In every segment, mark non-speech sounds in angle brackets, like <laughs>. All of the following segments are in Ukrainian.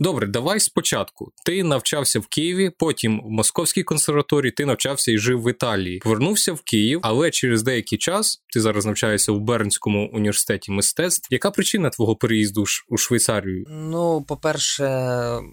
Добре, давай спочатку. Ти навчався в Києві, потім в Московській консерваторії, ти навчався і жив в Італії. Повернувся в Київ, але через деякий час ти зараз навчаєшся в Бернському університеті мистецтв. Яка причина твого переїзду у Швейцарію? Ну, по-перше,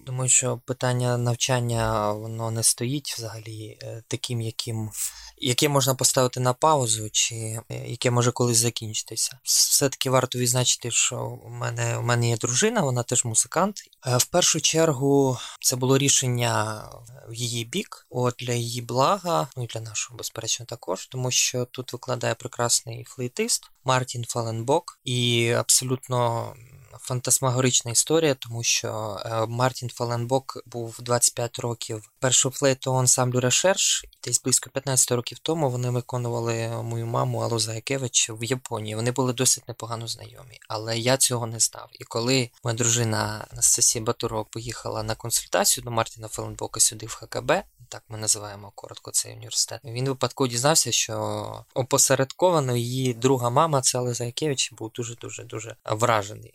думаю, що питання навчання воно не стоїть взагалі е, таким, яким яке можна поставити на паузу, чи е, яке може колись закінчитися. Все-таки варто відзначити, що у мене у мене є дружина, вона теж музикант. Е, в першу чергу це було рішення в її бік, от для її блага, ну і для нашого, безперечно, також, тому що тут викладає прекрасний флейтист Мартін Фаленбок, і абсолютно фантасмагорична історія, тому що е, Мартін Фаленбок був 25 років першого флейту ансамблю Решерш. Десь близько 15 років тому вони виконували мою маму Аллу Загайкевич в Японії. Вони були досить непогано знайомі, але я цього не знав. І коли моя дружина Анастасія Батурова поїхала на консультацію до Мартіна Фаленбока сюди в ХКБ, так ми називаємо коротко цей університет. Він випадково дізнався, що опосередковано її друга мама це Алла Заякевич був дуже дуже дуже вражений.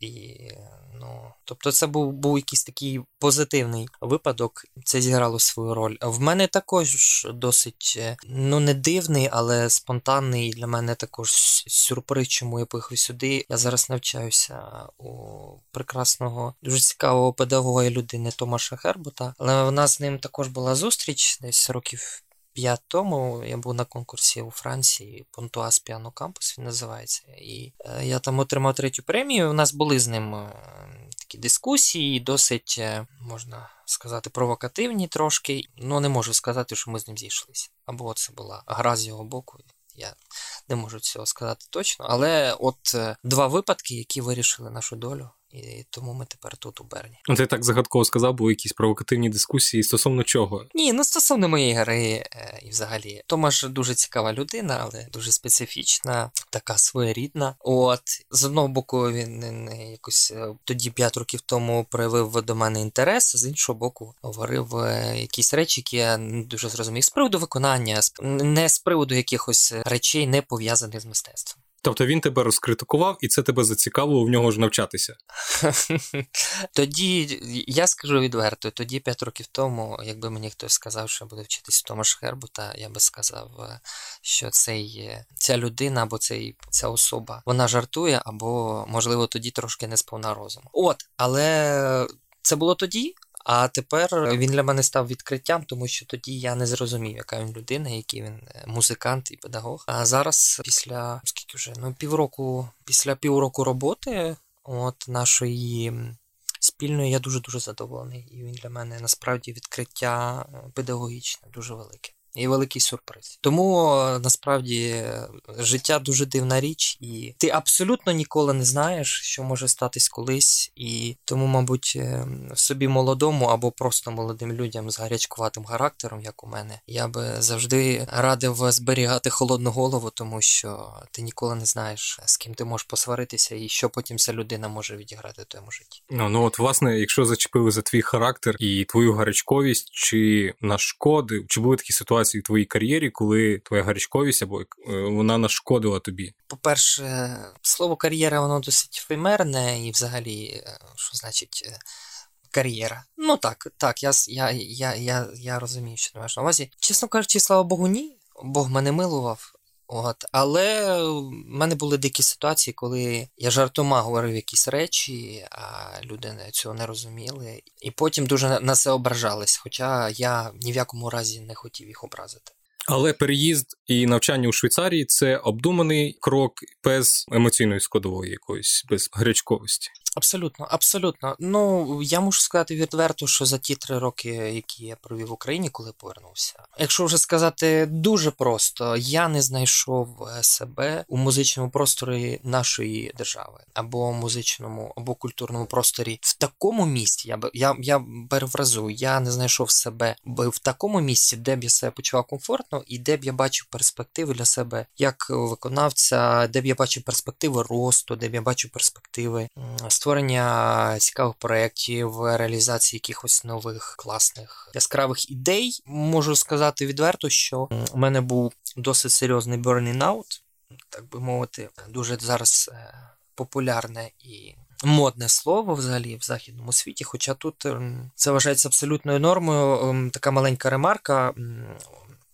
І ну тобто, це був був якийсь такий позитивний випадок. Це зіграло свою роль. В мене також досить ну не дивний, але спонтанний для мене також сюрприз, чому я поїхав сюди. Я зараз навчаюся у прекрасного, дуже цікавого педагога і людини Томаша Хербота, але вона з ним також була зустріч десь років. П'ять тому я був на конкурсі у Франції Понтуас Піано Кампус, він називається. І е, я там отримав третю премію. У нас були з ним е, такі дискусії, досить, е, можна сказати, провокативні трошки. Ну, не можу сказати, що ми з ним зійшлися. Або це була гра з його боку. Я не можу цього сказати точно. Але от два випадки, які вирішили нашу долю. І тому ми тепер тут у Берні. Ну, ти так загадково сказав, були якісь провокативні дискусії стосовно чого? Ні, ну стосовно моєї гри е, і взагалі. Томаш дуже цікава людина, але дуже специфічна, така своєрідна. От з одного боку, він не якось е, тоді 5 років тому проявив до мене інтерес, з іншого боку, говорив е, якісь речі, які я не дуже зрозумів з приводу виконання, не з приводу якихось речей, не пов'язаних з мистецтвом. Тобто він тебе розкритикував, і це тебе зацікавило в нього ж навчатися. <laughs> Тоді я скажу відверто, тоді 5 років тому, якби мені хтось сказав, що буде вчитись в Томаш Хербута, я би сказав, е, що цей, ця людина або цей, ця особа вона жартує, або, можливо, тоді трошки не сповна розуму. От, але це було тоді. А тепер він для мене став відкриттям, тому що тоді я не зрозумів, яка він людина, який він е, музикант і педагог. А зараз, після скільки вже ну півроку, після півроку роботи, от нашої спільної, я дуже дуже задоволений. І він для мене насправді відкриття е, педагогічне, дуже велике і великий сюрприз. Тому насправді життя дуже дивна річ, і ти абсолютно ніколи не знаєш, що може статись колись, і тому, мабуть, е, собі молодому або просто молодим людям з гарячкуватим характером, як у мене, я би завжди радив зберігати холодну голову, тому що ти ніколи не знаєш, з ким ти можеш посваритися, і що потім ця людина може відіграти в твоєму житті. Ну ну от власне, якщо зачепили за твій характер і твою гарячковість, чи нашкодив, чи були такі ситуації? Ситуації в твоїй кар'єрі, коли твоя гарячковість або е, вона нашкодила тобі? По-перше, слово кар'єра, воно досить феймерне і взагалі, е, що значить. Е, кар'єра. Ну так, так, я я, я, я, я розумію, що ти маєш на увазі. Чесно кажучи, слава Богу, ні. Бог мене милував. От. Але в мене були дикі ситуації, коли я жартома говорив якісь речі, а люди цього не розуміли. І потім дуже на це ображались, хоча я ні в якому разі не хотів їх образити. Але переїзд і навчання у Швейцарії це обдуманий крок без емоційної складової якоїсь, без гарячковості. Абсолютно, абсолютно. Ну я можу сказати відверто, що за ті три роки, які я провів в Україні, коли повернувся, якщо вже сказати дуже просто, я не знайшов е, себе у музичному просторі нашої держави, або музичному, або культурному просторі в такому місці. Я б я, я перефразую, я не знайшов себе в такому місці, де б я себе почував комфортно, і де б я бачив перспективи для себе як виконавця, де б я бачив перспективи росту, де б я бачив перспективи створення цікавих проєктів, реалізації якихось нових класних яскравих ідей. Можу сказати відверто, що у мене був досить серйозний burning out, так би мовити, дуже зараз е, популярне і модне слово взагалі в західному світі. Хоча тут це вважається абсолютною нормою. Така маленька ремарка.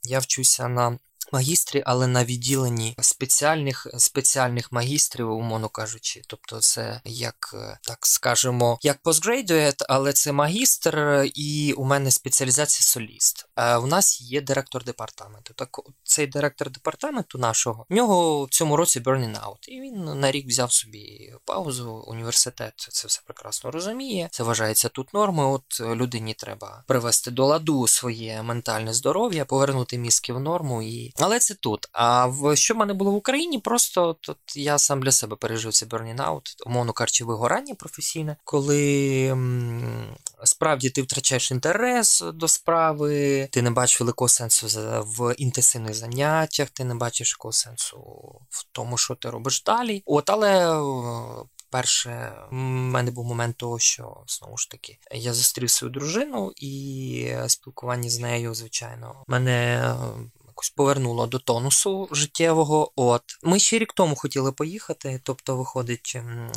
Я вчуся на магістрі, але на відділенні спеціальних спеціальних магістрів, умовно кажучи. Тобто, це як так скажемо, як постгрейдует, але це магістр, і у мене спеціалізація соліст. А у нас є директор департаменту. Так, цей директор департаменту нашого в нього в цьому році burning out. І він на рік взяв собі паузу. Університет це все прекрасно розуміє. Це вважається тут нормою. От людині треба привести до ладу своє ментальне здоров'я, повернути мізки в норму і але це тут. А в що в мене було в Україні, просто тут я сам для себе пережив цей burning умовно кажучи, вигорання професійне, коли м, справді ти втрачаєш інтерес до справи, ти не бачиш великого сенсу в інтенсивних заняттях, ти не бачиш якого сенсу в тому, що ти робиш далі. От, але. Перше, в мене був момент того, що знову ж таки я зустрів свою дружину, і спілкування з нею, звичайно, мене якось повернуло до тонусу життєвого. От ми ще рік тому хотіли поїхати. Тобто, виходить,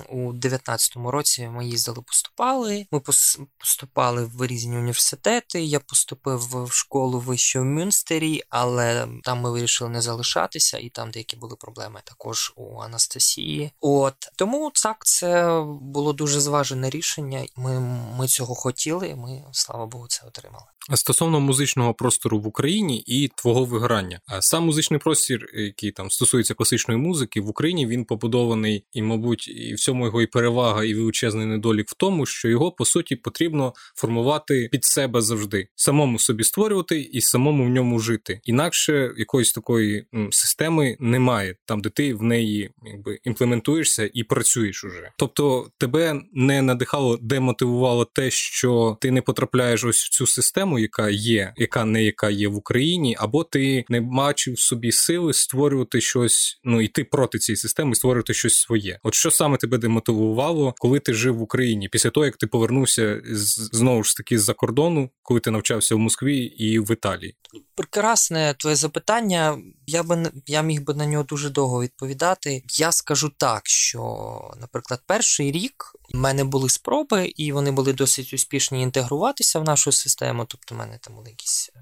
у 19-му році ми їздили, поступали. Ми поступали в різні університети. Я поступив в школу вищу в Мюнстері, але там ми вирішили не залишатися, і там деякі були проблеми також у Анастасії. От тому так це було дуже зважене рішення. Ми, Ми цього хотіли. Ми слава Богу, це отримали. Стосовно музичного простору в Україні і твого вигорання, а сам музичний простір, який там стосується класичної музики, в Україні він побудований, і, мабуть, і в цьому його і перевага, і величезний недолік в тому, що його по суті потрібно формувати під себе завжди, самому собі створювати і самому в ньому жити. Інакше якоїсь такої системи немає, там де ти в неї якби імплементуєшся і працюєш уже. Тобто тебе не надихало, демотивувало те, що ти не потрапляєш ось в цю систему, яка є, яка не яка є в Україні, або ти не бачив собі сили створювати щось, ну йти проти цієї системи, створювати щось своє. От що саме тебе демотивувало, коли ти жив в Україні, після того як ти повернувся знову ж таки з-за кордону, коли ти навчався в Москві і в Італії? Прекрасне твоє запитання. Я би я міг би на нього дуже довго відповідати. Я скажу так, що, наприклад, перший рік в мене були спроби, і вони були досить успішні інтегруватися в нашу систему. Тобто, в мене там були якісь е,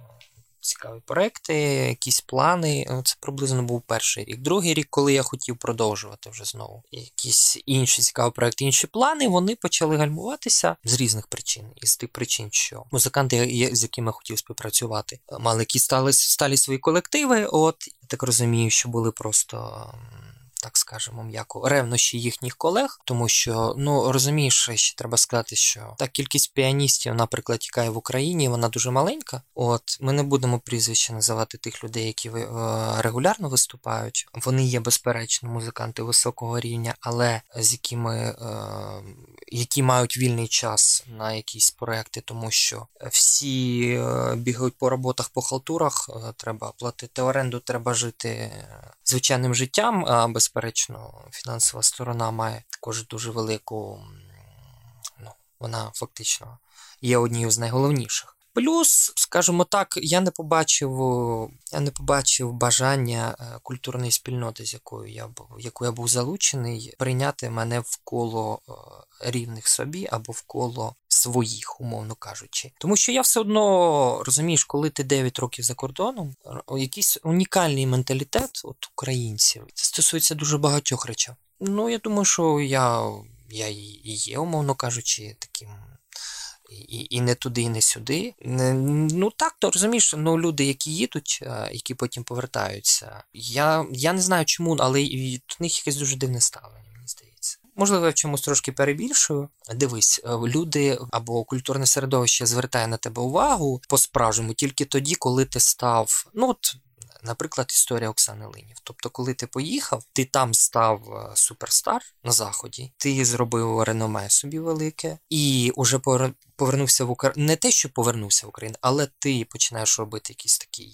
цікаві проекти, якісь плани. Е, це приблизно був перший рік. Другий рік, коли я хотів продовжувати вже знову якісь інші цікаві проекти, інші плани, вони почали гальмуватися з різних причин. Із тих причин, що музиканти, з якими я хотів співпрацювати, мали якісь стали сталі свої колективи. От я так розумію, що були просто так скажемо, м'яко ревнощі їхніх колег, тому що ну розумієш, ще треба сказати, що та кількість піаністів, наприклад, яка є в Україні, вона дуже маленька. От ми не будемо прізвище називати тих людей, які е, регулярно виступають. Вони є безперечно музиканти високого рівня, але з якими е, які мають вільний час на якісь проекти, тому що всі е, бігають по роботах, по халтурах, треба платити оренду, треба жити звичайним життям. А безперечно, фінансова сторона має також дуже велику, ну, вона фактично є однією з найголовніших. Плюс, скажімо так, я не побачив я не побачив бажання е, культурної спільноти, з якою я був, яку я був залучений, прийняти мене в коло е, рівних собі або в коло своїх, умовно кажучи. Тому що я все одно розумієш, коли ти 9 років за кордоном, якийсь унікальний менталітет от українців. Це стосується дуже багатьох речей. Ну, я думаю, що я, я і є, умовно кажучи, таким і і не туди, і не сюди. Ну так, то розумієш, ну люди, які їдуть, які потім повертаються. Я я не знаю чому, але від них якесь дуже дивне ставлення, мені здається. Можливо, я в чомусь трошки перебільшую. Дивись, е, люди або культурне середовище звертає на тебе увагу по-справжньому тільки тоді, коли ти став. ну от Наприклад, історія Оксани Линів. Тобто, коли ти поїхав, ти там став е, суперстар на заході, ти зробив реноме собі велике, і уже повернувся в Україну, не те, що повернувся в Україну, але ти починаєш робити якісь такі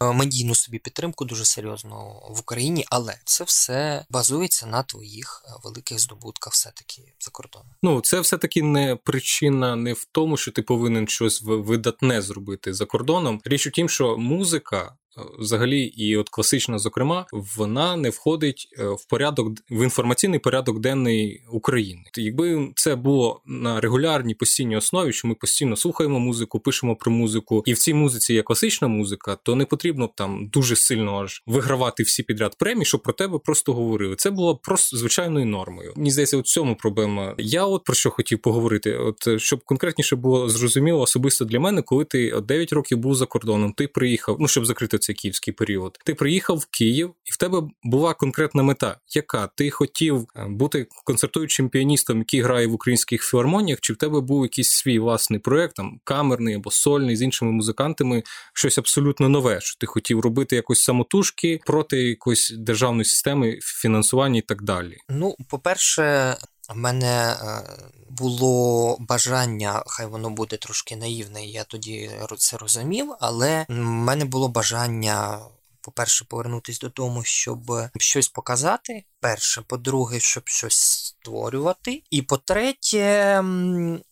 медійну собі підтримку дуже серйозно в Україні, але це все базується на твоїх великих здобутках, все таки за кордоном. Ну це все таки не причина не в тому, що ти повинен щось видатне зробити за кордоном. Річ у тім, що музика взагалі, і от класична, зокрема, вона не входить е, в порядок в інформаційний порядок денний України. Якби це було на регулярній постійній основі, що ми постійно слухаємо музику, пишемо про музику, і в цій музиці є класична музика, то не потрібно там дуже сильно аж вигравати всі підряд премії, щоб про тебе просто говорили. Це було просто звичайною нормою. Мені здається, у цьому проблема. Я от про що хотів поговорити, от щоб конкретніше було зрозуміло особисто для мене, коли ти 9 років був за кордоном, ти приїхав, ну щоб закрити цей київський період. Ти приїхав в Київ, і в тебе була конкретна мета, яка ти хотів е, бути концертуючим піаністом, який грає в українських філармоніях, чи в тебе був якийсь свій власний проект, там камерний або сольний з іншими музикантами, щось абсолютно нове, що ти хотів робити якось самотужки проти якоїсь державної системи фінансування і так далі. Ну, по-перше, в мене е, було бажання, хай воно буде трошки наївне, я тоді це розумів, але в мене було бажання. По-перше, повернутися додому, щоб щось показати. Перше, по-друге, щоб щось створювати. І по-третє,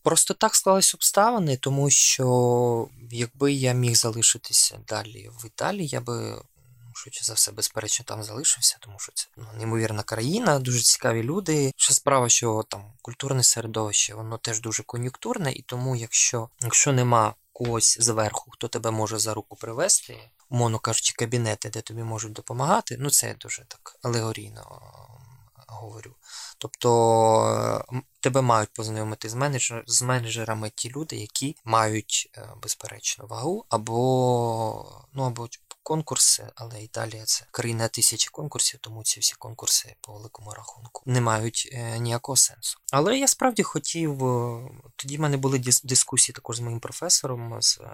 просто так склались обставини, тому що якби я міг залишитися далі в Італії, я би швидше за все, безперечно, там залишився, тому що це ну, неймовірна країна, дуже цікаві люди. Ще справа, що там культурне середовище, воно теж дуже кон'юнктурне, і тому, якщо, якщо нема когось зверху, хто тебе може за руку привести, умовно кажучи, кабінети, де тобі можуть допомагати, ну це я дуже так алегорійно говорю. Тобто тебе мають познайомити з менеджер, з менеджерами ті люди, які мають е, безперечно вагу, або ну або конкурси, але Італія це країна тисячі конкурсів, тому ці всі конкурси по великому рахунку не мають е, ніякого сенсу. Але я справді хотів. Е, тоді в мене були дискусії також з моїм професором, з е,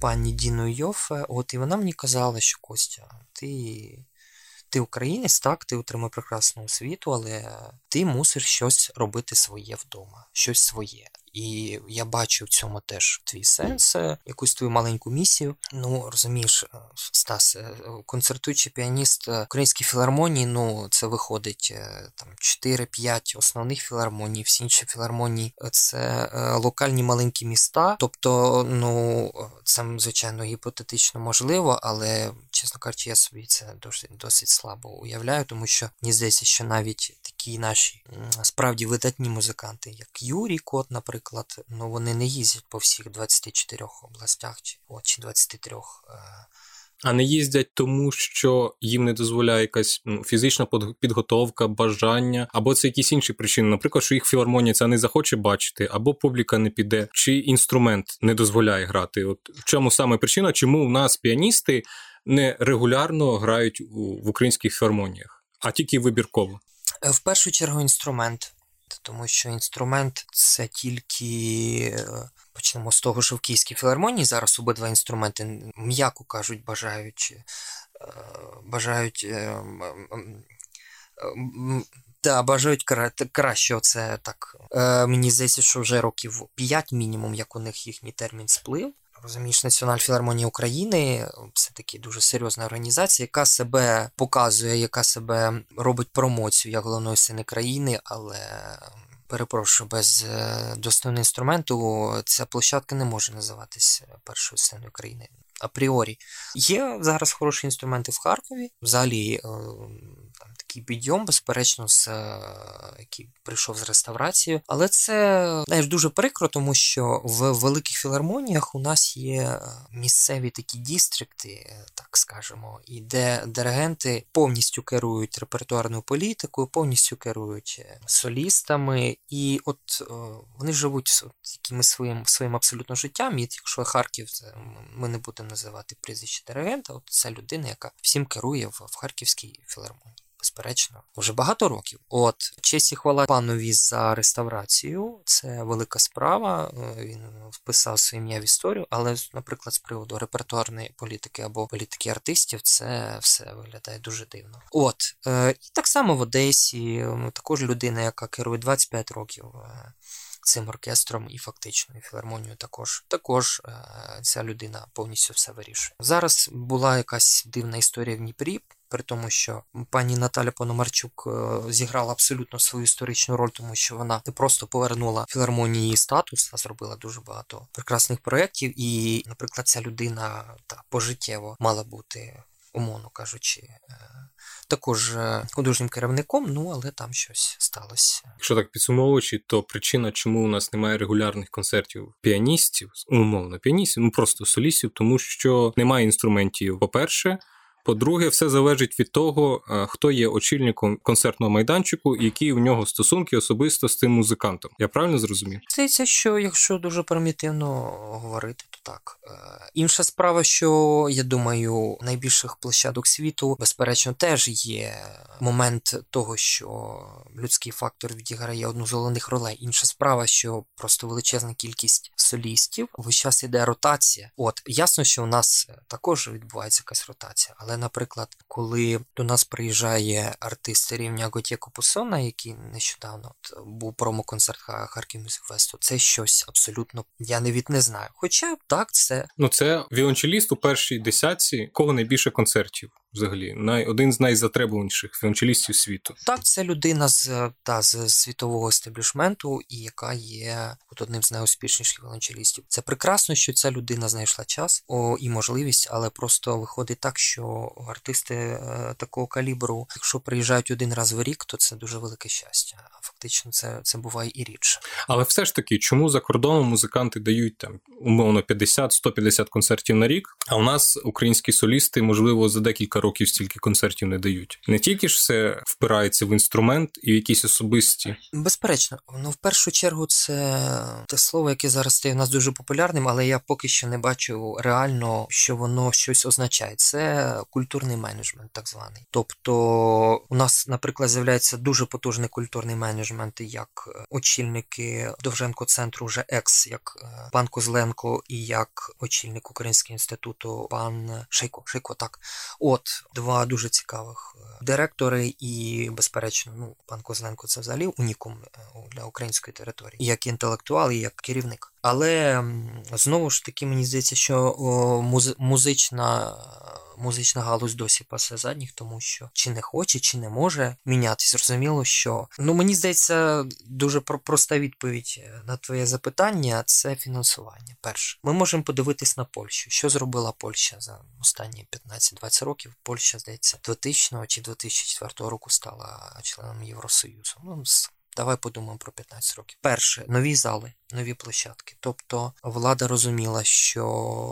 пані Діною Йофе. От і вона мені казала, що Костя, ти. Ти українець, так, ти отримав прекрасну освіту, але ти мусиш щось робити своє вдома, щось своє. І я бачу в цьому теж твій сенс, е, якусь твою маленьку місію. Ну розумієш, е, Стас, е, концертуючий піаніст Української філармонії, ну це виходить там 4-5 основних філармоній, всі інші філармонії це локальні маленькі міста. Тобто, ну це звичайно гіпотетично можливо, але чесно кажучи, я собі це досить досить слабо уявляю, тому що мені здається, що навіть такі наші справді видатні музиканти, як Юрій Кот, наприклад, ну вони не їздять по всіх 24 областях чи, о, чи 23. Е. А не їздять тому, що їм не дозволяє якась ну, фізична підготовка, бажання, або це якісь інші причини. Наприклад, що їх філармонія це не захоче бачити, або публіка не піде, чи інструмент не дозволяє грати. От в чому саме причина, чому у нас піаністи не регулярно грають у, в українських філармоніях, а тільки вибірково. Е, в першу чергу інструмент, тому що інструмент це тільки. Е, почнемо з того, що в Київській філармонії зараз обидва інструменти, м'яко кажуть, бажають е, бажають да, бажають краще. Це так. Мені здається, що вже років 5 мінімум, як у них їхній термін сплив. Розумієш, Національна філармонія України це таки дуже серйозна організація, яка себе показує, яка себе робить промоцію як головної сини країни, але перепрошую, без е, достойного інструменту ця площадка не може називатися першою сценою країни. Апріорі. Є зараз хороші інструменти в Харкові. Взагалі е, такий підйом, безперечно, з е, який прийшов з реставрацією. Але це знаєш, дуже прикро, тому що в великих філармоніях у нас є е, місцеві такі дістрикти, так скажемо, і де диригенти повністю керують репертуарною політикою, повністю керують солістами, і от вони живуть якимось своїм своїм абсолютно життям. І якщо Харків, ми не будемо називати прізвище диригента, от це людина, яка всім керує в, в Харківській філармонії безперечно, вже багато років. От честь і хвала панові за реставрацію. Це велика справа. Е, він вписав своє ім'я в історію, але, наприклад, з приводу репертуарної політики або політики артистів, це все виглядає дуже дивно. От е, і так само в Одесі, також людина, яка керує 25 років. Цим оркестром і фактично і філармонією також. Також е, ця людина повністю все вирішує. Зараз була якась дивна історія в Дніпрі. При тому, що пані Наталя Пономарчук е, зіграла абсолютно свою історичну роль, тому що вона не просто повернула філармонії статус, а зробила дуже багато прекрасних проєктів. І, наприклад, ця людина та пожиттєво мала бути, умовно кажучи, е, також е, художнім керівником, ну але там щось сталося. Якщо так підсумовуючи, то причина, чому у нас немає регулярних концертів піаністів, умовно піаністів, ну просто солістів, тому що немає інструментів. По-перше, по-друге, все залежить від того, е, хто є очільником концертного майданчику і які у нього стосунки особисто з цим музикантом. Я правильно зрозумів? Здається, що якщо дуже примітивно говорити, то так. Е, інша справа, що я думаю, найбільших площадок світу, безперечно, теж є момент того, що людський фактор відіграє одну з головних ролей. Інша справа, що просто величезна кількість солістів, весь час іде ротація. От ясно, що у нас також відбувається якась ротація, але. Але, наприклад, коли до нас приїжджає артист рівня Готє Копусона, який нещодавно от, був промо-концерт Харків Мюзикфесту, це щось абсолютно я навіть не знаю. Хоча так, це ну це віончеліст у першій десятці, кого найбільше концертів взагалі най, один з найзатребуваніших віончелістів світу. Так, це людина з та з світового естеблішменту, і яка є от одним з найуспішніших віончелістів. Це прекрасно, що ця людина знайшла час о, і можливість, але просто виходить так, що артисти е, такого калібру, якщо приїжджають один раз в рік, то це дуже велике щастя. Фактично, це це буває і рідше. Але все ж таки, чому за кордоном музиканти дають там умовно 50-150 концертів на рік? А у нас українські солісти, можливо, за декілька років стільки концертів не дають. Не тільки ж все впирається в інструмент і в якісь особисті. Безперечно, ну в першу чергу це те слово, яке зараз стає в нас дуже популярним, але я поки що не бачу реально, що воно щось означає. Це культурний менеджмент, так званий. Тобто, у нас, наприклад, з'являється дуже потужний культурний менеджмент, як очільники Довженко центру, вже екс, як е, пан Козленко і як очільник Українського інституту, пан Шейко. Шейко, так. От два дуже цікавих е, директори, і, безперечно, ну, пан Козленко це взагалі унікум е, для української території, як інтелектуал, і як керівник. Але знову ж таки, мені здається, що муз- музична музична галузь досі пасе задніх, тому що чи не хоче, чи не може мінятися. Зрозуміло, що ну мені здається, дуже проста відповідь е, на твоє запитання це фінансування. Перше, ми можемо подивитись на Польщу. Що зробила Польща за останні 15-20 років? Польща здається 2000 чи 2004 року стала членом Євросоюзу. Ну Давай подумаємо про 15 років. Перше, нові зали, нові площадки. Тобто влада розуміла, що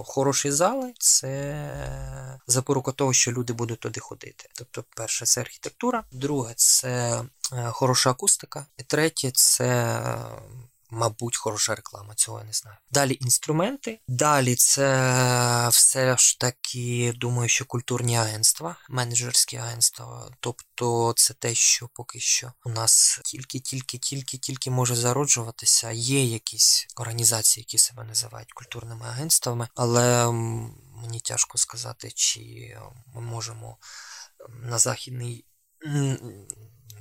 хороші зали це запорука того, що люди будуть туди ходити. Тобто, перше, це архітектура, друге це е, хороша акустика, і третє це мабуть, хороша реклама, цього я не знаю. Далі інструменти. Далі це все ж таки, думаю, що культурні агентства, менеджерські агентства. Тобто це те, що поки що у нас тільки-тільки-тільки-тільки може зароджуватися. Є якісь організації, які себе називають культурними агентствами, але мені тяжко сказати, чи ми можемо на західний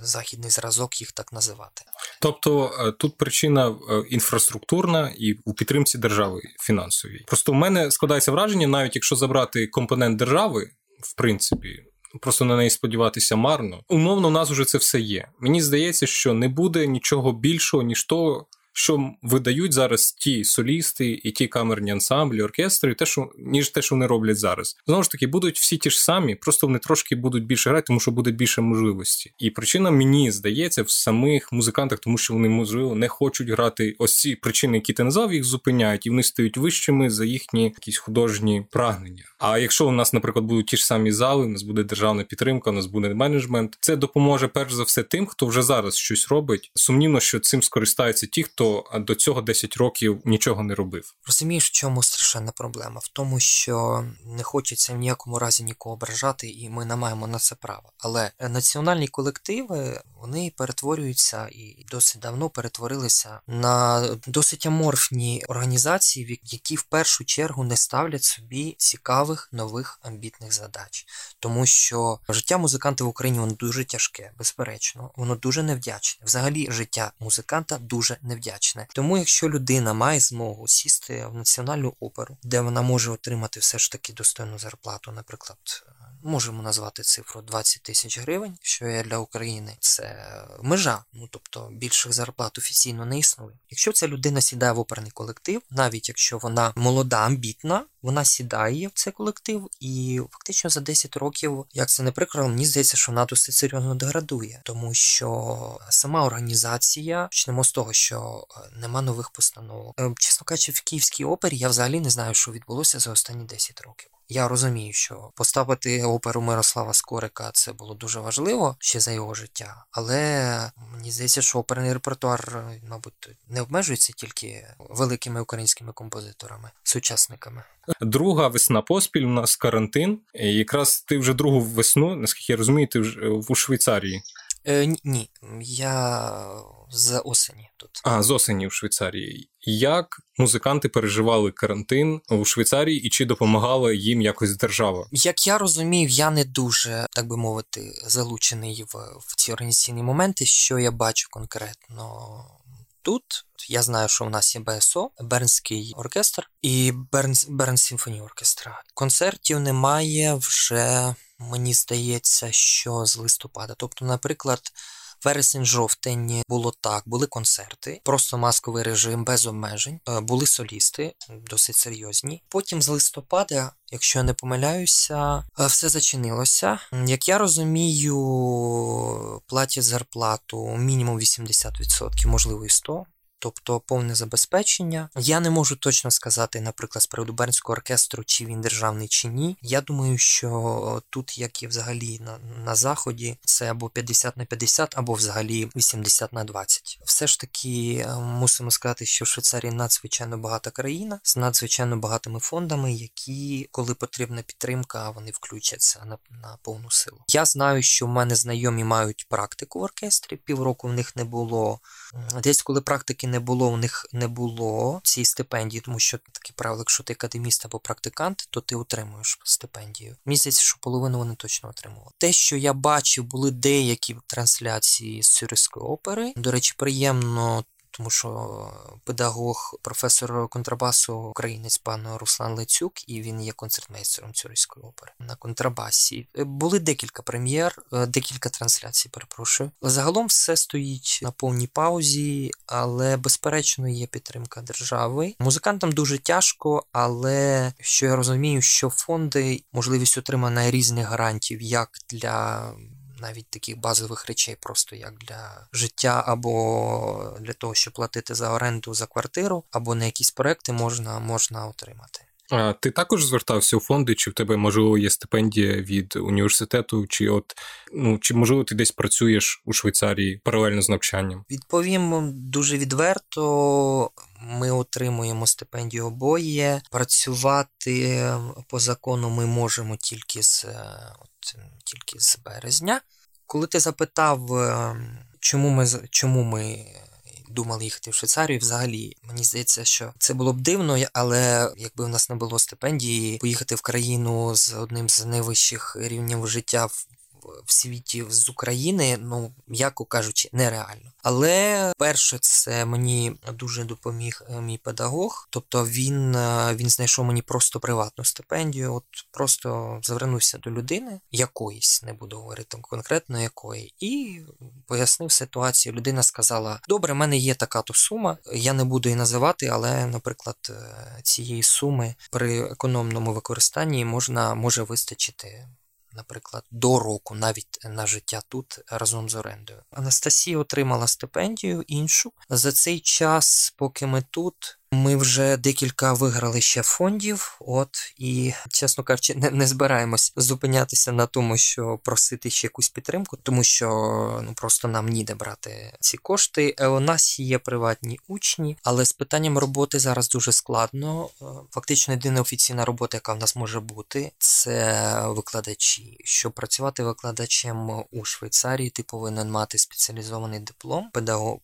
західний зразок їх так називати. Тобто е, тут причина е, інфраструктурна і у підтримці держави фінансовій. Просто в мене складається враження, навіть якщо забрати компонент держави, в принципі. Просто на неї сподіватися марно. Умовно, у нас вже це все є. Мені здається, що не буде нічого більшого, ніж того, що видають зараз ті солісти і ті камерні ансамблі, оркестри, те, що ніж те, що вони роблять зараз. Знову ж таки, будуть всі ті ж самі, просто вони трошки будуть більше грати, тому що буде більше можливості. І причина мені здається в самих музикантах, тому що вони можливо не хочуть грати ось ці причини, які ти назвав, їх зупиняють, і вони стають вищими за їхні якісь художні прагнення. А якщо у нас, наприклад, будуть ті ж самі зали, у нас буде державна підтримка, у нас буде менеджмент, це допоможе перш за все тим, хто вже зараз щось робить. Сумнівно, що цим скористаються ті, хто хто до цього 10 років нічого не робив. Розумієш, в чому страшенна проблема? В тому, що не хочеться в ніякому разі нікого ображати, і ми не маємо на це право. Але національні колективи вони перетворюються і досить давно перетворилися на досить аморфні організації, які в першу чергу не ставлять собі цікавих нових амбітних задач, тому що життя музиканта в Україні воно дуже тяжке, безперечно, воно дуже невдячне. Взагалі, життя музиканта дуже невдячне невдячне. Тому, якщо людина має змогу сісти в національну оперу, де вона може отримати все ж таки достойну зарплату, наприклад, можемо назвати цифру 20 тисяч гривень, що є для України, це межа. Ну тобто більших зарплат офіційно не існує. Якщо ця людина сідає в оперний колектив, навіть якщо вона молода, амбітна, вона сідає в цей колектив, і фактично за 10 років, як це не прикро, мені здається, що вона досить серйозно деградує, тому що сама організація почнемо з того, що е, нема нових постановок. Е, чесно кажучи, в Київській опері я взагалі не знаю, що відбулося за останні 10 років. Я розумію, що поставити оперу Мирослава Скорика це було дуже важливо ще за його життя, але мені здається, що оперний репертуар, мабуть, не обмежується тільки великими українськими композиторами, сучасниками. Друга весна поспіль у нас карантин. І Якраз ти вже другу весну, наскільки я розумію, ти вже у Швейцарії. Е, Ні, я з осені тут. А, з осені в Швейцарії. Як музиканти переживали карантин у Швейцарії і чи допомагала їм якось держава? Як я розумів, я не дуже, так би мовити, залучений в, в ці організаційні моменти, що я бачу конкретно. Тут я знаю, що у нас є БСО, Бернський оркестр і Берн, Bern Symphony Orchestra. Концертів немає вже, мені здається, що з листопада. Тобто, наприклад, Вересень-жовтень було так, були концерти, просто масковий режим без обмежень, е, були солісти, досить серйозні. Потім з листопада, якщо я не помиляюся, е, все зачинилося. Як я розумію, платять зарплату мінімум 80%, можливо і 100% тобто повне забезпечення. Я не можу точно сказати, наприклад, з приводу Бернського оркестру, чи він державний чи ні. Я думаю, що тут, як і взагалі на, на заході, це або 50 на 50, або взагалі 80 на 20. Все ж таки е, мусимо сказати, що Швейцарія надзвичайно багата країна з надзвичайно багатими фондами, які, коли потрібна підтримка, вони включаться на, на повну силу. Я знаю, що в мене знайомі мають практику в оркестрі. Півроку в них не було. Десь коли практики не було, у них не було цієї стипендії, тому що таке правило, якщо ти академіст або практикант, то ти отримуєш стипендію. Місяць, що половину вони точно отримували. Те, що я бачив, були деякі трансляції з Цюрихської опери. До речі, приємно тому що педагог, професор контрабасу, українець пан Руслан Лецюк, і він є концертмейстером Цюрихської опери на контрабасі. Були декілька прем'єр, е, декілька трансляцій. Перепрошую. Загалом все стоїть на повній паузі, але безперечно є підтримка держави. Музикантам дуже тяжко, але що я розумію, що фонди можливість отримання різних гарантів як для навіть таких базових речей, просто як для життя, або для того, щоб платити за оренду за квартиру, або на якісь проекти можна, можна отримати. А ти також звертався у фонди, чи в тебе можливо є стипендія від університету, чи от ну чи можливо ти десь працюєш у Швейцарії паралельно з навчанням? Відповім дуже відверто. Ми отримуємо стипендію обоє. Працювати по закону ми можемо тільки з от, тільки з березня. Коли ти запитав, е, чому ми чому ми думали їхати в Швейцарію, взагалі мені здається, що це було б дивно, але якби в нас не було стипендії, поїхати в країну з одним з найвищих рівнів життя в світі з України, ну м'яко кажучи, нереально. Але перше, це мені дуже допоміг е, мій педагог. Тобто він е, він знайшов мені просто приватну стипендію. От просто звернувся до людини, якоїсь не буду говорити конкретно якої, і пояснив ситуацію. Людина сказала: Добре, в мене є така то сума, я не буду її називати, але, наприклад, е, цієї суми при економному використанні можна може вистачити наприклад, до року навіть на життя тут разом з орендою. Анастасія отримала стипендію іншу. За цей час, поки ми тут, ми вже декілька виграли ще фондів, от і, чесно кажучи, не, не збираємось зупинятися на тому, що просити ще якусь підтримку, тому що ну просто нам ніде брати ці кошти. Е, у нас є приватні учні, але з питанням роботи зараз дуже складно. Е, фактично, єдина офіційна робота, яка в нас може бути, це викладачі. Щоб працювати викладачем у Швейцарії, ти повинен мати спеціалізований диплом,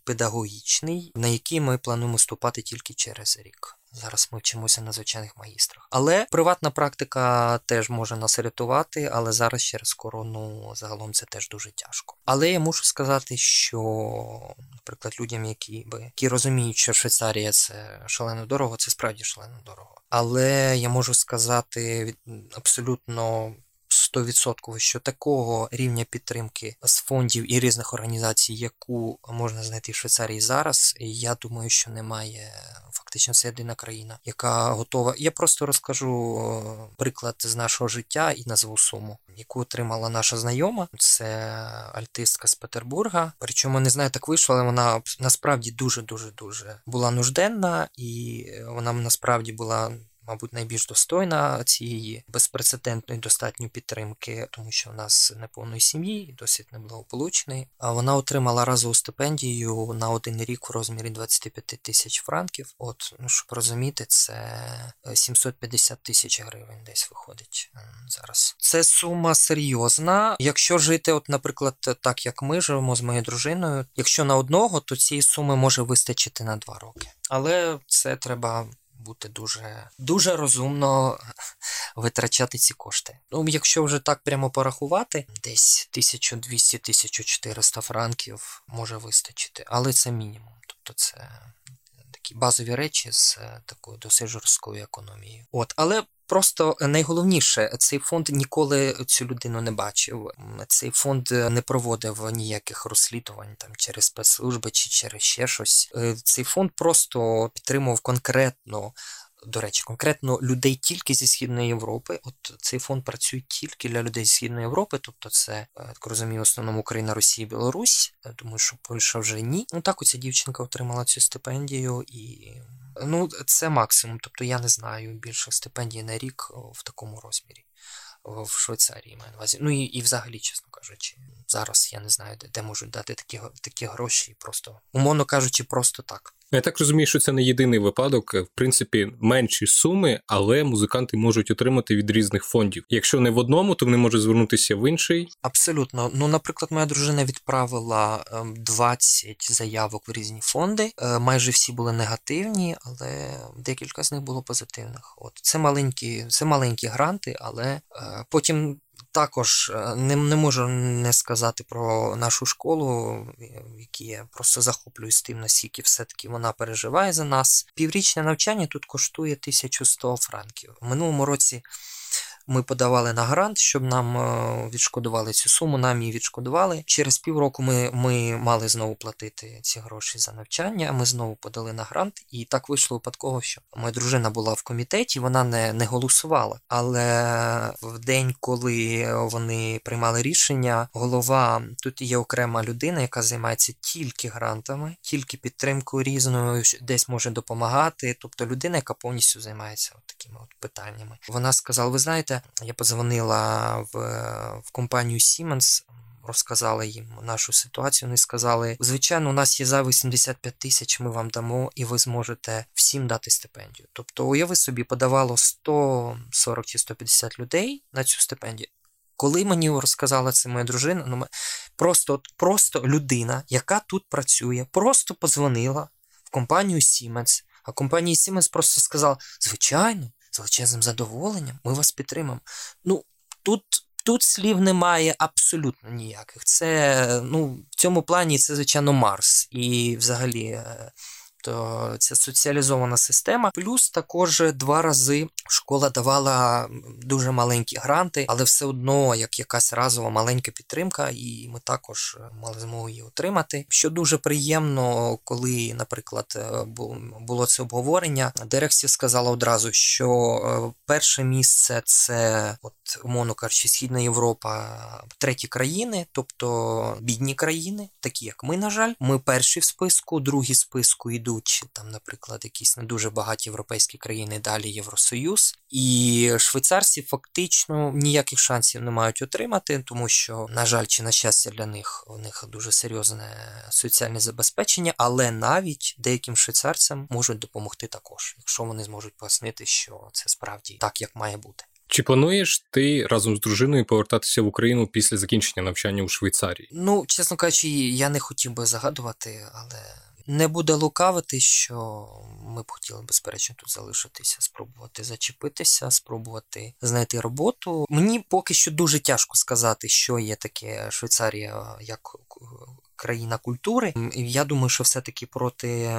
педагогічний, на який ми плануємо вступати тільки через через рік. Зараз ми вчимося на звичайних магістрах. Але приватна практика теж може нас рятувати, але зараз через корону загалом це теж дуже тяжко. Але я мушу сказати, що, наприклад, людям, які які розуміють, що Швейцарія це шалено дорого, це справді шалено дорого. Але я можу сказати абсолютно 100%, що такого рівня підтримки з фондів і різних організацій, яку можна знайти в Швейцарії зараз, я думаю, що немає фактично це єдина країна, яка готова. Я просто розкажу е, приклад з нашого життя і назву суму, яку отримала наша знайома. Це альтистка з Петербурга. Причому не знаю, так вийшло, але вона насправді дуже дуже дуже була нужденна, і вона насправді була мабуть, найбільш достойна цієї безпрецедентної достатньої підтримки, тому що в нас неповної сім'ї, досить неблагополучний. А вона отримала разову стипендію на один рік у розмірі 25 тисяч франків. От, ну щоб розуміти, це 750 тисяч гривень десь виходить зараз. Це сума серйозна. Якщо жити, от, наприклад, так як ми живемо з моєю дружиною, якщо на одного, то цієї суми може вистачити на два роки. Але це треба бути дуже дуже розумно <laughs> витрачати ці кошти. Ну, якщо вже так прямо порахувати, десь 1200-1400 франків може вистачити, але це мінімум. Тобто це такі базові речі з такою досить жорсткою економією. От, але Просто найголовніше, цей фонд ніколи цю людину не бачив. Цей фонд не проводив ніяких розслідувань там через спецслужби чи через ще щось. Е, цей фонд просто підтримував конкретно. До речі, конкретно людей тільки зі Східної Європи. От цей фонд працює тільки для людей з Східної Європи, тобто це, е, так розумію, в основному Україна, Росія, Білорусь. Я думаю, що Польща вже ні. Ну так оця дівчинка отримала цю стипендію і Ну, це максимум. Тобто я не знаю більше стипендій на рік в такому розмірі в Швейцарії маю на увазі. Ну і і взагалі, чесно кажучи, зараз я не знаю, де, де можуть дати такі такі гроші, просто умовно кажучи, просто так. Я так розумію, що це не єдиний випадок. В принципі, менші суми, але музиканти можуть отримати від різних фондів. Якщо не в одному, то вони можуть звернутися в інший. Абсолютно. Ну, наприклад, моя дружина відправила 20 ем, заявок в різні фонди. Е, майже всі були негативні, але декілька з них було позитивних. От це маленькі, це маленькі гранти, але е, потім також е, не не можу не сказати про нашу школу, в я просто захоплююсь тим, наскільки все-таки вона переживає за нас. Піврічне навчання тут коштує 1100 франків. В минулому році ми подавали на грант, щоб нам е, відшкодували цю суму. Нам її відшкодували. Через півроку ми ми мали знову платити ці гроші за навчання. Ми знову подали на грант, і так вийшло випадково, що моя дружина була в комітеті, вона не не голосувала. Але в день, коли вони приймали рішення, голова тут є окрема людина, яка займається тільки грантами, тільки підтримкою різною, десь може допомагати. Тобто людина, яка повністю займається от такими от питаннями. Вона сказала: ви знаєте я подзвонила в, в компанію Siemens, розказала їм нашу ситуацію. Вони сказали: звичайно, у нас є за 85 тисяч, ми вам дамо, і ви зможете всім дати стипендію. Тобто, уяви собі, подавало 140 чи 150 людей на цю стипендію. Коли мені розказала це моя дружина, ну просто просто людина, яка тут працює, просто позвонила в компанію Siemens, а компанія Siemens просто сказала: звичайно, з величезним задоволенням, ми вас підтримаємо. Ну, тут тут слів немає абсолютно ніяких. Це, ну, в цьому плані це, звичайно, Марс. І взагалі. Е, то ця соціалізована система. Плюс також два рази школа давала дуже маленькі гранти, але все одно як якась разова маленька підтримка, і ми також мали змогу її отримати. Що дуже приємно, коли, наприклад, було це обговорення, дирекція сказала одразу, що е, перше місце це, от умовно кажучи, Східна Європа, треті країни, тобто бідні країни, такі як ми, на жаль, ми перші в списку, другі в списку йдуть йдуть там, наприклад, якісь не дуже багаті європейські країни, далі Євросоюз, і швейцарці фактично ніяких шансів не мають отримати, тому що, на жаль, чи на щастя для них у них дуже серйозне соціальне забезпечення, але навіть деяким швейцарцям можуть допомогти також, якщо вони зможуть пояснити, що це справді так, як має бути. Чи плануєш ти разом з дружиною повертатися в Україну після закінчення навчання у Швейцарії? Ну, чесно кажучи, я не хотів би загадувати, але не буде лукавити, що ми б хотіли безперечно тут залишитися, спробувати зачепитися, спробувати знайти роботу. Мені поки що дуже тяжко сказати, що є таке Швейцарія як країна культури. Я думаю, що все-таки проти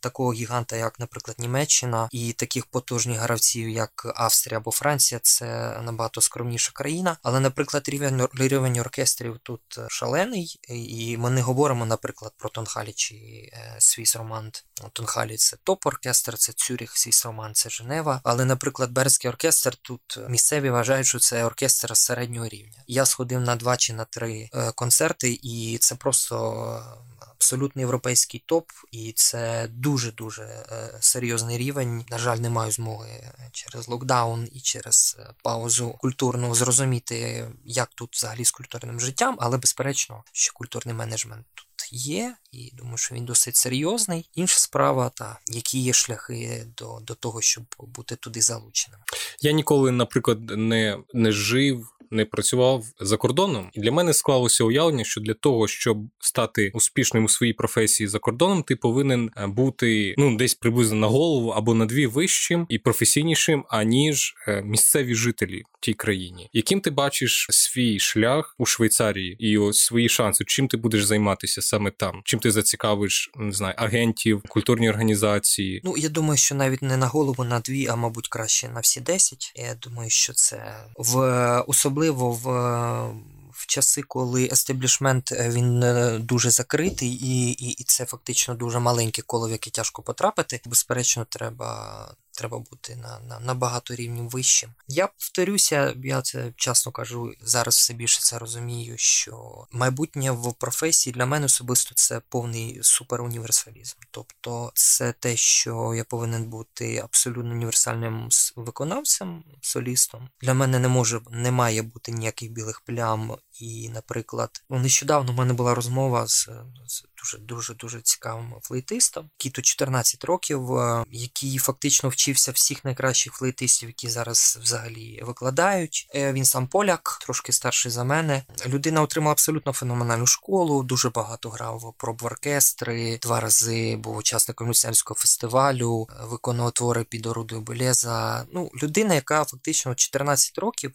такого гіганта, як, наприклад, Німеччина, і таких потужних гравців, як Австрія або Франція, це набагато скромніша країна. Але, наприклад, рівень рівень оркестрів тут шалений, і ми не говоримо, наприклад, про Тонхалі чи е, Свіс Романт. Тонхалі це топ-оркестр, це Цюріх, Свіс Роман, це Женева. Але, наприклад, Бернський оркестр тут місцеві вважають, що це оркестр середнього рівня. Я сходив на два чи на три е, концерти, і це просто просто абсолютно європейський топ, і це дуже-дуже е, серйозний рівень. На жаль, не маю змоги через локдаун і через е, паузу культурну зрозуміти, як тут взагалі з культурним життям, але безперечно, що культурний менеджмент тут. Є, і думаю, що він досить серйозний. Інша справа, та які є шляхи до до того, щоб бути туди залученим. Я ніколи, наприклад, не не жив не працював за кордоном, і для мене склалося уявлення, що для того, щоб стати успішним у своїй професії за кордоном, ти повинен е, бути ну десь приблизно на голову або на дві вищим і професійнішим, аніж е, місцеві жителі в тій країні. Яким ти бачиш свій шлях у Швейцарії і ось свої шанси, чим ти будеш займатися саме там? Чим ти зацікавиш, не знаю, агентів, культурні організації? Ну я думаю, що навіть не на голову на дві, а мабуть краще на всі десять. Я думаю, що це в особливо особливо в в часи, коли естеблішмент е, він е, дуже закритий, і, і, і це фактично дуже маленьке коло, в яке тяжко потрапити. Безперечно, треба треба бути на на, на багато рівнів вищим. Я повторюся, я це чесно кажу, зараз все більше це розумію, що майбутнє в професії для мене особисто це повний суперуніверсалізм. Тобто, це те, що я повинен бути абсолютно універсальним виконавцем, солістом. Для мене не може не має бути ніяких білих плям. І, наприклад, нещодавно в мене була розмова з, з дуже дуже дуже цікавим флейтистом, який тут 14 років, е, який фактично вчився всіх найкращих флейтистів, які зараз взагалі викладають. Е, він сам поляк, трошки старший за мене. Людина отримала абсолютно феноменальну школу, дуже багато грав проб в оркестри, два рази був учасником люсянського фестивалю, виконував твори під орудою Белеза. Ну, людина, яка фактично 14 років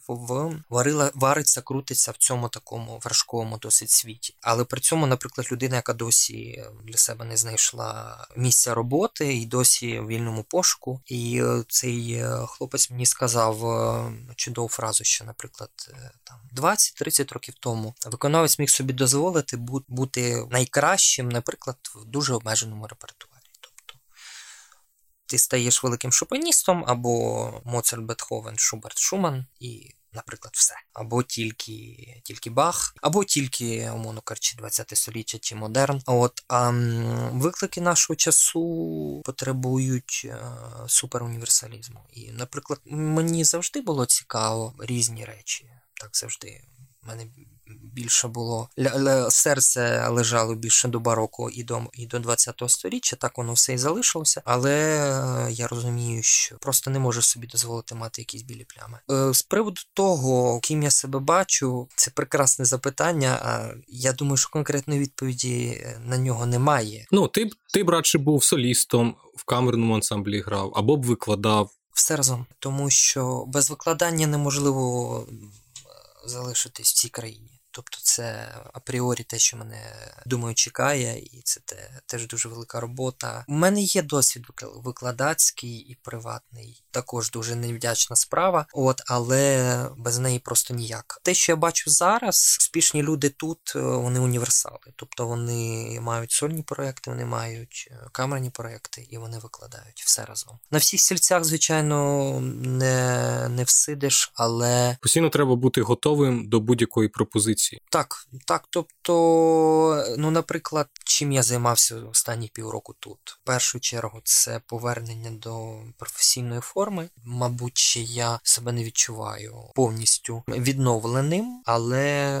варила, вариться, крутиться в цьому такому важкому досить світі. Але при цьому, наприклад, людина, яка досі досі для себе не знайшла місця роботи і досі в вільному пошуку. І е, цей е, хлопець мені сказав е, чудову фразу, що, наприклад, там 20-30 років тому виконавець міг собі дозволити бути найкращим, наприклад, в дуже обмеженому репертуарі. Тобто ти стаєш великим шопеністом або Моцарт, Бетховен, Шуберт, Шуман і наприклад, все. Або тільки тільки Бах, або тільки, умовно кажучи, 20 століття чи модерн. От а виклики нашого часу потребують е, суперуніверсалізму. І, наприклад, мені завжди було цікаво різні речі. Так завжди. Мене більше було серце лежало більше до бароко і до і до 20-го сторіччя, так воно все і залишилося. Але е, я розумію, що просто не можу собі дозволити мати якісь білі плями. Е, з приводу того, ким я себе бачу, це прекрасне запитання. А я думаю, що конкретної відповіді е, на нього немає. Ну, ти б ти б радше був солістом в камерному ансамблі грав або б викладав. Все разом, тому що без викладання неможливо залишитись в цій країні. Тобто це апріорі те, що мене думаю, чекає, і це те, теж дуже велика робота. У мене є досвід викладацький і приватний, також дуже невдячна справа. От, але без неї просто ніяк. Те, що я бачу зараз, успішні люди тут, е, вони універсали. Тобто вони мають сольні проекти, вони мають е, камерні проекти і вони викладають все разом. На всіх сільцях, звичайно, не, не всидиш, але постійно треба бути готовим до будь-якої пропозиції позиції. Так, так. Тобто, ну, наприклад, чим я займався останні півроку тут. В першу чергу це повернення до професійної форми. Мабуть, я себе не відчуваю повністю відновленим, але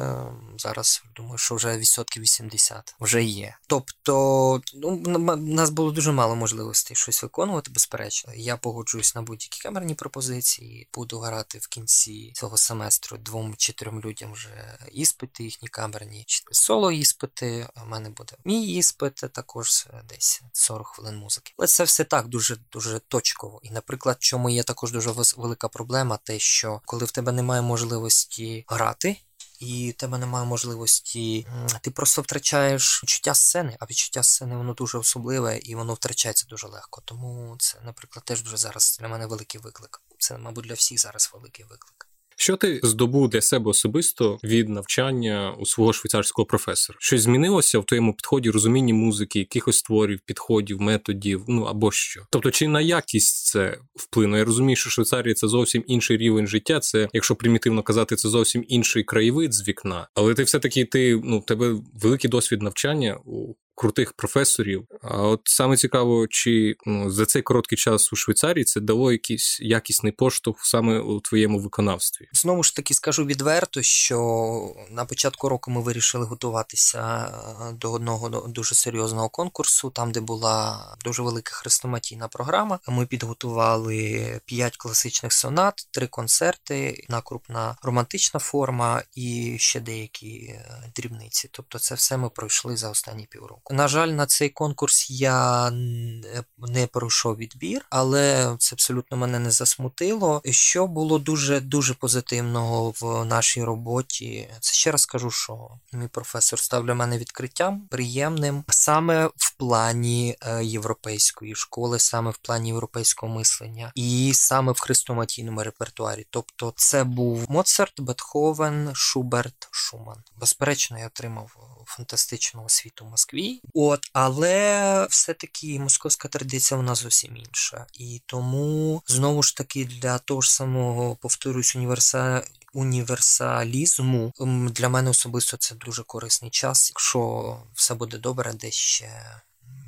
зараз думаю, що вже відсотків 80 вже є. Тобто, ну, нас було дуже мало можливостей щось виконувати, безперечно. Я погоджуюсь на будь-які камерні пропозиції, буду грати в кінці цього семестру двом чи трьом людям вже і іспити їхні камерні, соло іспити. У мене буде мій іспит, також десь 40 хвилин музики. Але це все так дуже дуже точково. І, наприклад, чому є також дуже велика проблема, те, що коли в тебе немає можливості грати і в тебе немає можливості, ти просто втрачаєш відчуття сцени, а відчуття сцени воно дуже особливе і воно втрачається дуже легко. Тому це, наприклад, теж дуже зараз для мене великий виклик. Це, мабуть, для всіх зараз великий виклик. Що ти здобув для себе особисто від навчання у свого швейцарського професора? Щось змінилося в твоєму підході, розумінні музики, якихось творів, підходів, методів, ну або що? Тобто, чи на якість це вплине? Я розумію, що Швейцарія це зовсім інший рівень життя. Це, якщо примітивно казати, це зовсім інший краєвид з вікна. Але ти все таки ти ну тебе великий досвід навчання у крутих професорів. А от саме цікаво, чи ну, за цей короткий час у Швейцарії це дало якийсь якісний поштовх саме у твоєму виконавстві? Знову ж таки скажу відверто, що на початку року ми вирішили готуватися е, до одного дуже серйозного конкурсу, там де була дуже велика хрестоматійна програма. Ми підготували п'ять класичних сонат, три концерти, одна крупна романтична форма і ще деякі е, дрібниці. Тобто, це все ми пройшли за останні півроку. На жаль, на цей конкурс я не пройшов відбір, але це абсолютно мене не засмутило. Що було дуже дуже позитивного в нашій роботі, це ще раз кажу, що мій професор став для мене відкриттям приємним саме в плані е, європейської школи, саме в плані європейського мислення, і саме в хрестоматійному репертуарі. Тобто, це був Моцарт, Бетховен, Шуберт, Шуман. Безперечно, я отримав фантастичну освіту в Москві. От, але все-таки московська традиція вона зовсім інша. І тому знову ж таки для того ж самого повторюсь універса... універсалізму для мене особисто це дуже корисний час. Якщо все буде добре, десь ще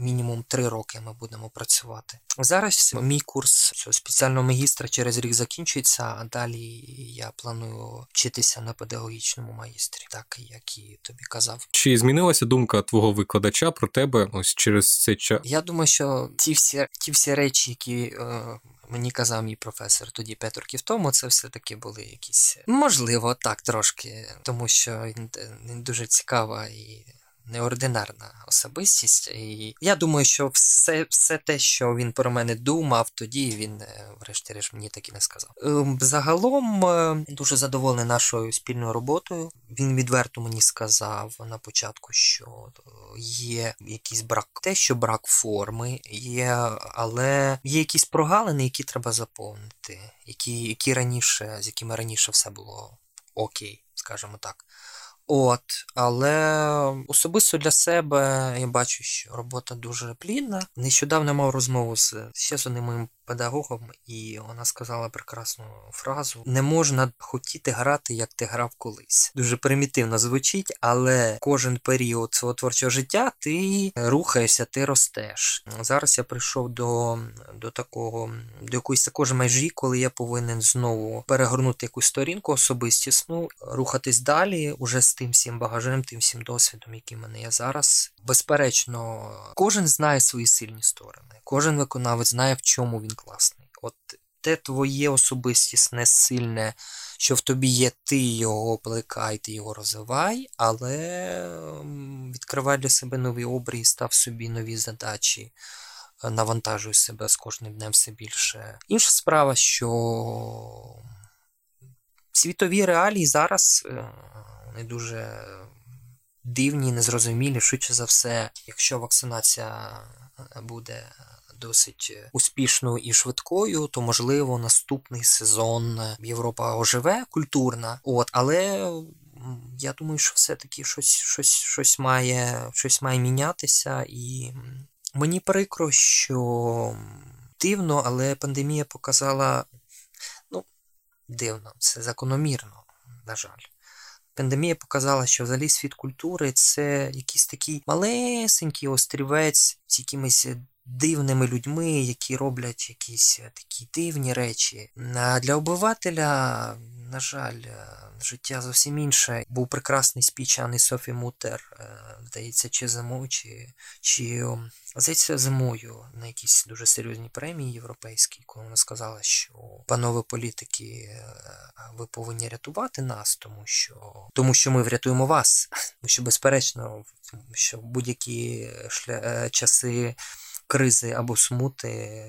мінімум три роки ми будемо працювати. Зараз мій курс спеціального магістра через рік закінчується, а далі я планую вчитися на педагогічному магістрі, так як і тобі казав. Чи змінилася думка твого викладача про тебе ось через цей час? Я думаю, що ті всі ті всі речі, які. Е, Мені казав мій професор тоді п'ять років тому, це все-таки були якісь можливо так трошки, тому що він дуже цікава і неординарна особистість. І я думаю, що все все те, що він про мене думав, тоді він, е, врешті-решт, мені так і не сказав. Ем, загалом е, дуже задоволений нашою спільною роботою. Він відверто мені сказав на початку, що є якийсь брак, те, що брак форми, є, але є якісь прогалини, які треба заповнити, які, які раніше, з якими раніше все було окей, скажімо так. От, але особисто для себе я бачу, що робота дуже плідна. Нещодавно мав розмову з ще з одним моїм педагогом, і вона сказала прекрасну фразу: не можна хотіти грати, як ти грав колись. Дуже примітивно звучить, але кожен період свого творчого життя ти рухаєшся, ти ростеш. Зараз я прийшов до до такого, до якоїсь такої межі, коли я повинен знову перегорнути якусь сторінку особистісну, рухатись далі, уже з тим всім багажем, тим всім досвідом, який в мене є зараз. Безперечно, кожен знає свої сильні сторони, кожен виконавець знає, в чому він класний. От те твоє особистісне сильне, що в тобі є, ти його плекай, ти його розвивай, але відкривай для себе нові обрії, став собі нові задачі, е, навантажуй себе з кожним днем все більше. Інша справа, що світові реалії зараз вони е, дуже дивні, незрозумілі, швидше за все, якщо вакцинація е, буде досить е, успішною і швидкою, то можливо наступний сезон Європа оживе культурна. От, але я думаю, що все-таки щось щось, щось, має щось має мінятися, і мені прикро, що дивно, але пандемія показала ну, дивно, це закономірно, на жаль. Пандемія показала, що взагалі світ культури це якийсь такий малесенький острівець з якимись дивними людьми, які роблять якісь такі дивні речі. А для обивателя на жаль, е, життя зовсім інше. Був прекрасний спіч Анни Софі Мутер, е, здається, чи зимою, чи, чи здається, зимою на якійсь дуже серйозній премії європейській, коли вона сказала, що панове політики, е, ви повинні рятувати нас, тому що тому що ми врятуємо вас. <laughs> Тому що, безперечно, що будь-які шля... часи кризи або смути.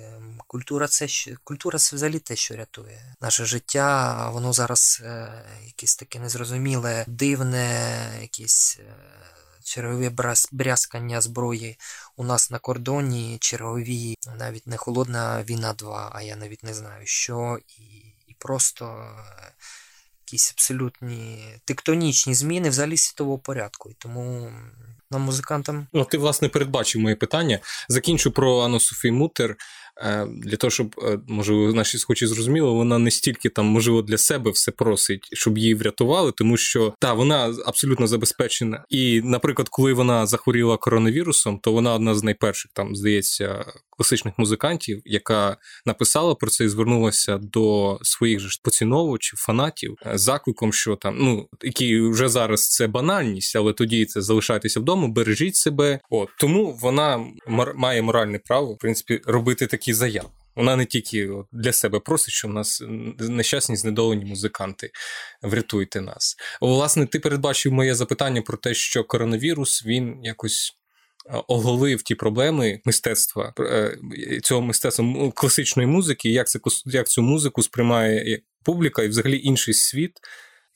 Культура це культура це взагалі те, що рятує наше життя. Воно зараз е, якесь таке незрозуміле, дивне, якісь. Е, чергові брязкання зброї у нас на кордоні, чергові, навіть не холодна війна 2, а я навіть не знаю що, і і просто е, якісь абсолютні тектонічні зміни взагалі світового порядку. І тому нам музикантам. Ну, ти, власне, передбачив моє питання. Закінчу про Анну Софі Мутер. Е, для того, щоб, е, можливо, наші схочі зрозуміли, вона не стільки там, можливо, для себе все просить, щоб її врятували, тому що та вона абсолютно забезпечена. І, наприклад, коли вона захворіла коронавірусом, то вона одна з найперших, там, здається, класичних музикантів, яка написала про це і звернулася до своїх же поціновувачів, фанатів з закликом, що там, ну які вже зараз це банальність, але тоді це залишайтеся вдома, бережіть себе. От тому вона має моральне право, в принципі, робити такі заяви. Вона не тільки для себе просить, що в нас нещасні знедолені музиканти, врятуйте нас. Власне, ти передбачив моє запитання про те, що коронавірус він якось оголив ті проблеми мистецтва е, цього мистецтва класичної музики, як це як цю музику сприймає публіка і взагалі інший світ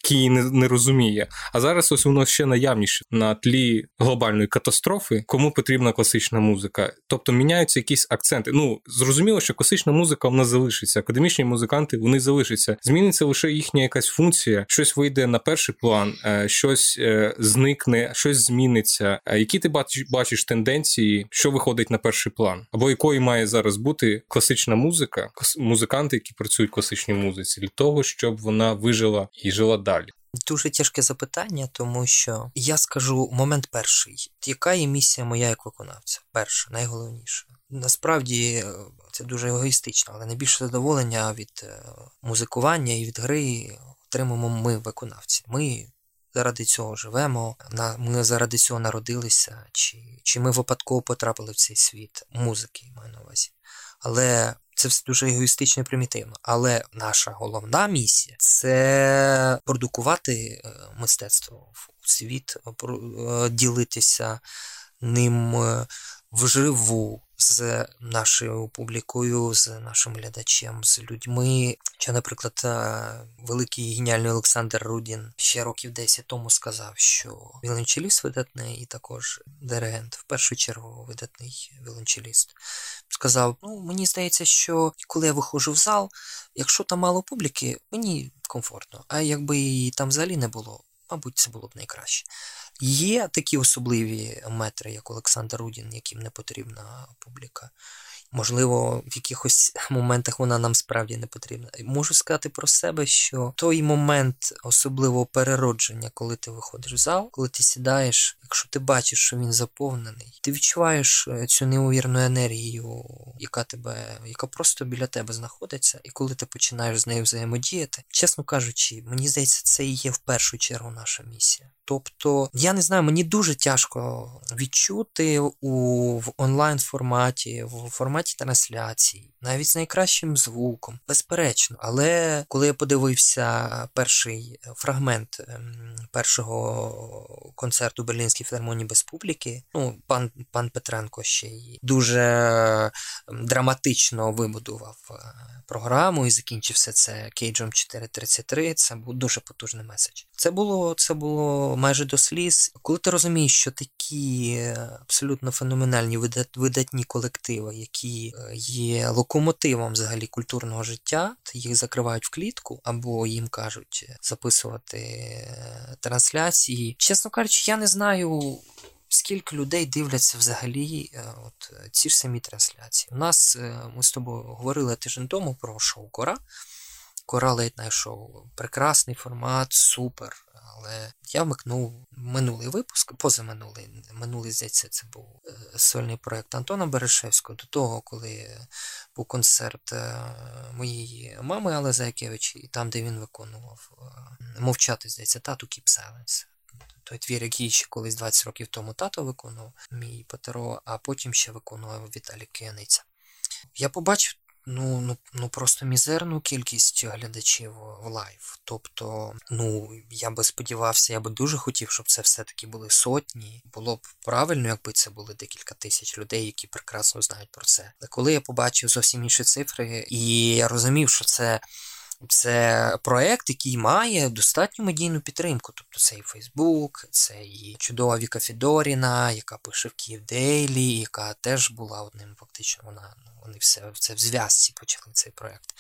який її не, не розуміє. А зараз ось воно ще наявніше на тлі глобальної катастрофи, кому потрібна класична музика. Тобто міняються якісь акценти. Ну зрозуміло, що класична музика вона залишиться. Академічні музиканти вони залишаться. Зміниться лише їхня якась функція, щось вийде на перший план, е, щось е, зникне, щось зміниться. Які ти бачиш, бачиш тенденції, що виходить на перший план, або якою має зараз бути класична музика, музиканти, які працюють в класичній музиці, для того, щоб вона вижила і жила далі? Дуже тяжке запитання, тому що я скажу момент перший, яка є місія моя як виконавця? Перша, найголовніше. Насправді е, це дуже егоїстично, але найбільше задоволення від е, музикування і від гри отримуємо ми, виконавці. Ми заради цього живемо, ми заради цього народилися, чи чи ми випадково потрапили в цей світ музики, маю на увазі. Але це все дуже егоїстично і примітивно. Але наша головна місія це продукувати е, мистецтво в світ, е, ділитися ним е, вживу з нашою публікою, з нашим глядачем, з людьми. Що, наприклад, великий геніальний Олександр Рудін ще років 10 тому сказав, що віолончеліст видатний і також диригент, в першу чергу видатний віолончеліст. Сказав: ну, мені здається, що коли я виходжу в зал, якщо там мало публіки, мені комфортно. А якби її там взагалі не було, мабуть, це було б найкраще. Є такі особливі метри, як Олександр Рудін, яким не потрібна публіка. Можливо, в якихось <laughs> моментах вона нам справді не потрібна. Можу сказати про себе, що той момент особливого переродження, коли ти виходиш в зал, коли ти сідаєш, якщо ти бачиш, що він заповнений, ти відчуваєш е, цю неймовірну енергію, яка тебе, яка просто біля тебе знаходиться, і коли ти починаєш з нею взаємодіяти, чесно кажучи, мені здається, це і є в першу чергу наша місія. Тобто, я не знаю, мені дуже тяжко відчути у в онлайн форматі, в форматі трансляцій, навіть з найкращим звуком, безперечно. Але коли я подивився перший фрагмент ем, першого концерту Берлінській філармонії без публіки, ну пан пан Петренко ще й дуже ем, драматично вибудував е, програму і закінчив все це кейджом 433. Це був дуже потужний меседж. Це було це було майже до сліз. Коли ти розумієш, що такі абсолютно феноменальні видатні колективи, які е, є локомотивом взагалі культурного життя, їх закривають в клітку, або їм кажуть записувати е, трансляції. Чесно кажучи, я не знаю. Скільки людей дивляться взагалі е, от ці ж самі трансляції? У нас ми з тобою говорили тиждень тому про шоу Кора Кора Late шоу. Прекрасний формат, супер. Але я вмикнув минулий випуск, позаминулий, минулий здається, це був е, сольний проєкт Антона Берешевського. До того, коли був концерт е, моєї мами Алли Зайкевич, і там, де він виконував е, мовчати, здається, тату Keep Silence. Той твір, який ще колись 20 років тому тато виконував, мій Патеро, а потім ще виконував Віталій Кияниця. Я побачив ну ну, ну просто мізерну кількість глядачів в live. Тобто, ну я би сподівався, я би дуже хотів, щоб це все-таки були сотні. Було б правильно, якби це були декілька тисяч людей, які прекрасно знають про це. Але коли я побачив зовсім інші цифри, і я розумів, що це. Це проект, який має достатню медійну підтримку. Тобто це і Фейсбук, це і чудова Віка Фідоріна, яка пише в Київ Дейлі, яка теж була одним, фактично, вона вони все це в зв'язці почали цей проект.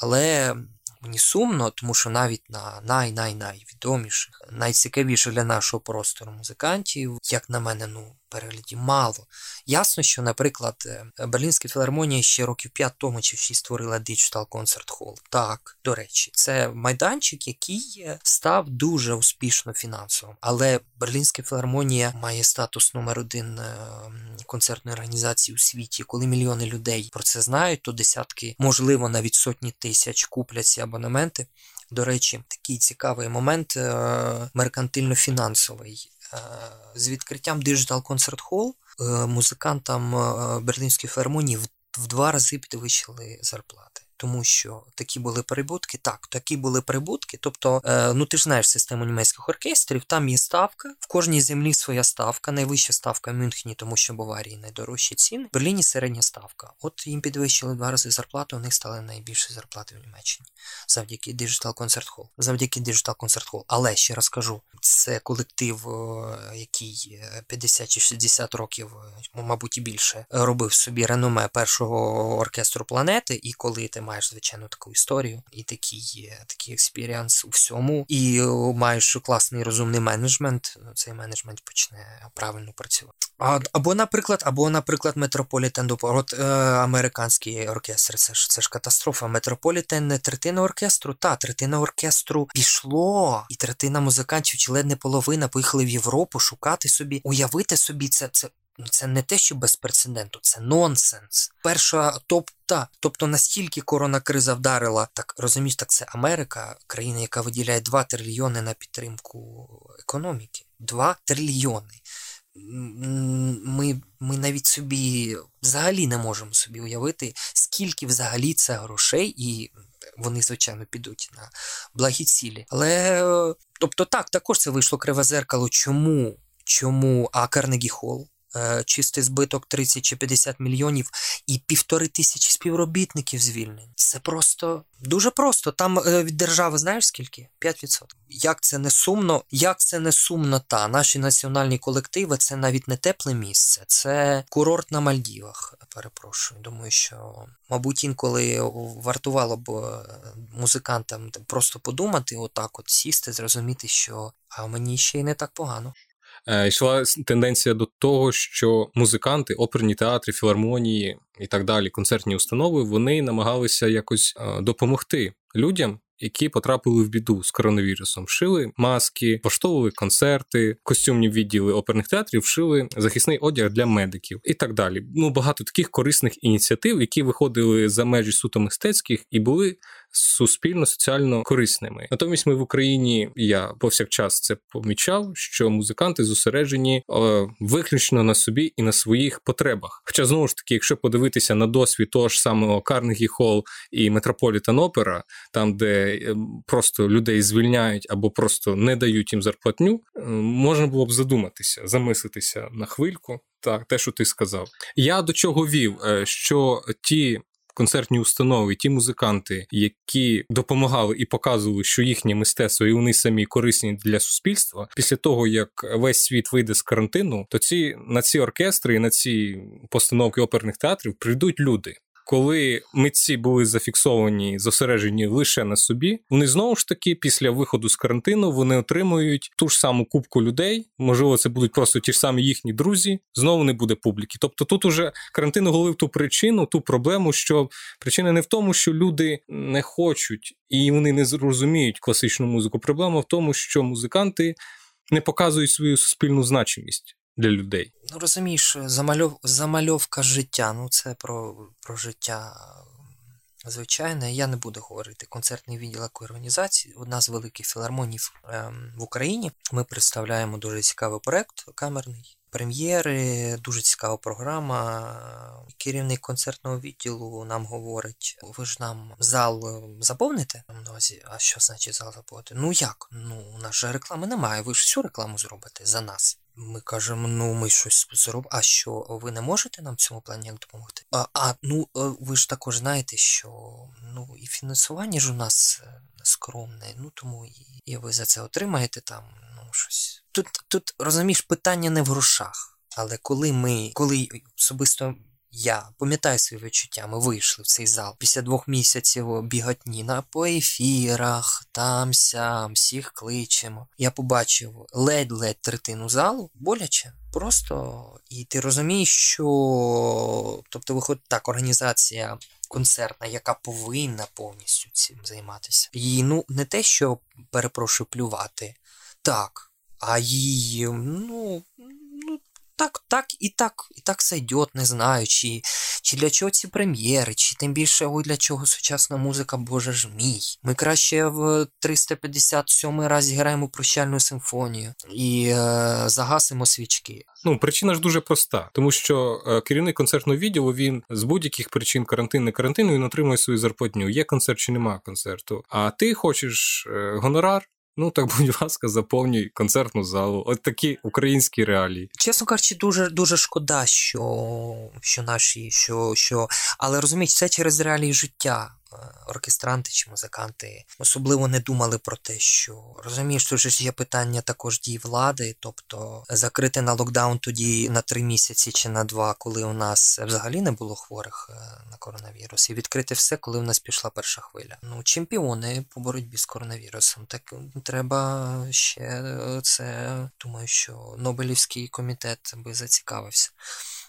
Але мені сумно, тому що навіть на най-най-найвідоміших, найцікавіших для нашого простору музикантів, як на мене, ну перегляді мало. Ясно, що, наприклад, е, Берлінська філармонія ще років 5 тому чи 6 створила Digital Concert Hall. Так, до речі, це майданчик, який е, став дуже успішно фінансовим. Але Берлінська філармонія має статус номер один е, концертної організації у світі. Коли мільйони людей про це знають, то десятки, можливо, навіть сотні тисяч куплять ці абонементи. До речі, такий цікавий момент меркантильно-фінансовий. Е, з відкриттям Digital Concert Hall е, музикантам е, Берлінської філармонії в два рази підвищили зарплати тому що такі були прибутки. Так, такі були прибутки. Тобто, е, ну ти ж знаєш систему німецьких оркестрів, там є ставка, в кожній землі своя ставка, найвища ставка в Мюнхені, тому що Баварії найдорожчі ціни. В Берліні середня ставка. От їм підвищили два рази зарплату, у них стали найбільші зарплати в Німеччині завдяки Digital Concert Hall. Завдяки Digital Concert Hall. Але ще раз кажу, це колектив, е, який 50 е, чи 60 років, мабуть, і більше, робив собі реноме першого оркестру планети, і коли ти маєш, звичайно, таку історію і такий такий experience у всьому, і маєш класний розумний менеджмент, ну, цей менеджмент почне правильно працювати. А, Або, наприклад, або, наприклад, Метрополітен От е, американський оркестр, це ж це ж катастрофа. Метрополітен не третина оркестру, та третина оркестру пішло, і третина музикантів, чи ледь не половина, поїхали в Європу шукати собі, уявити собі це. це це не те, що без прецеденту, це нонсенс. Перша топ та, тобто настільки коронакриза вдарила, так розумієш, так це Америка, країна, яка виділяє 2 трильйони на підтримку економіки. 2 трильйони. Ми ми навіть собі взагалі не можемо собі уявити, скільки взагалі це грошей, і вони, звичайно, підуть на благі цілі. Але тобто так, також це вийшло криве зеркало. Чому? Чому? А Карнегі Холл? Е, чистий збиток 30 чи 50 мільйонів і півтори тисячі співробітників звільнені. Це просто дуже просто. Там е, від держави знаєш скільки? 5%. Як це не сумно, як це не сумно, та наші національні колективи це навіть не тепле місце, це курорт на Мальдівах. Перепрошую. Думаю, що, мабуть, інколи вартувало б е, музикантам просто подумати, отак, от сісти, зрозуміти, що а мені ще й не так погано. Е, йшла тенденція до того, що музиканти, оперні театри, філармонії і так далі, концертні установи, вони намагалися якось е, допомогти людям. Які потрапили в біду з коронавірусом, шили маски, влаштовували концерти, костюмні відділи оперних театрів, шили захисний одяг для медиків і так далі. Ну багато таких корисних ініціатив, які виходили за межі суто мистецьких і були суспільно соціально корисними. Натомість ми в Україні я повсякчас це помічав, що музиканти зосереджені е, виключно на собі і на своїх потребах. Хоча знову ж таки, якщо подивитися на досвід того ж самого Карнегі Холл і Метрополітен Опера, там де е, просто людей звільняють або просто не дають їм зарплатню, е, можна було б задуматися, замислитися на хвильку. Так, те, що ти сказав, я до чого вів, що ті концертні установи, ті музиканти, які допомагали і показували, що їхнє мистецтво і вони самі корисні для суспільства. Після того як весь світ вийде з карантину, то ці на ці оркестри і на ці постановки оперних театрів прийдуть люди. Коли митці були зафіксовані, зосереджені лише на собі, вони знову ж таки після виходу з карантину вони отримують ту ж саму кубку людей. Можливо, це будуть просто ті ж самі їхні друзі. Знову не буде публіки. Тобто, тут уже карантин оголив ту причину, ту проблему, що причина не в тому, що люди не хочуть і вони не зрозуміють класичну музику. Проблема в тому, що музиканти не показують свою суспільну значимість для людей. Ну розумієш, замальов... замальовка життя. Ну це про, про життя. Звичайно, я не буду говорити концертний відділ організації. Одна з великих філармонів ем, в Україні. Ми представляємо дуже цікавий проект камерний. Прем'єри, дуже цікава програма. Керівник концертного відділу нам говорить: ви ж нам зал заповните? А що значить зал заповнити? Ну як? Ну у нас же реклами немає. Ви ж всю рекламу зробите за нас. Ми кажемо, ну ми щось зробимо. А що ви не можете нам в цьому плані як допомогти? А, а ну ви ж також знаєте, що ну і фінансування ж у нас скромне, ну тому і, і ви за це отримаєте там ну щось. Тут тут розумієш питання не в грошах, але коли ми, коли особисто я пам'ятаю свої відчуття, ми вийшли в цей зал після двох місяців біготні на по ефірах, там сям, всіх кличемо. Я побачив ледь-ледь третину залу, боляче. Просто і ти розумієш, що тобто виходить так, організація концертна, яка повинна повністю цим займатися. І ну не те, що перепрошую плювати, так, а їй, ну так, так і так і так сойдет, не знаю, чи чи для чого ці прем'єри, чи тим більше ой, для чого сучасна музика, боже ж мій. Ми краще в 357 разі граємо прощальну симфонію і е, загасимо свічки. Ну, причина ж дуже проста, тому що е, керівник концертного відділу він з будь-яких причин карантин, не карантин, він отримує свою зарплатню. Є концерт чи немає концерту. А ти хочеш е, гонорар, Ну так, будь ласка, заповнюй концертну залу. От такі українські реалії. Чесно кажучи, дуже дуже шкода, що що наші, що що. Але розумієте, це через реалії життя. Оркестранти чи музиканти особливо не думали про те, що розумієш, тут ж є питання також дій влади, тобто закрити на локдаун тоді на три місяці чи на два, коли у нас взагалі не було хворих е, на коронавірус, і відкрити все, коли у нас пішла перша хвиля. Ну, чемпіони по боротьбі з коронавірусом. Так треба ще е, це. Думаю, що Нобелівський комітет би зацікавився.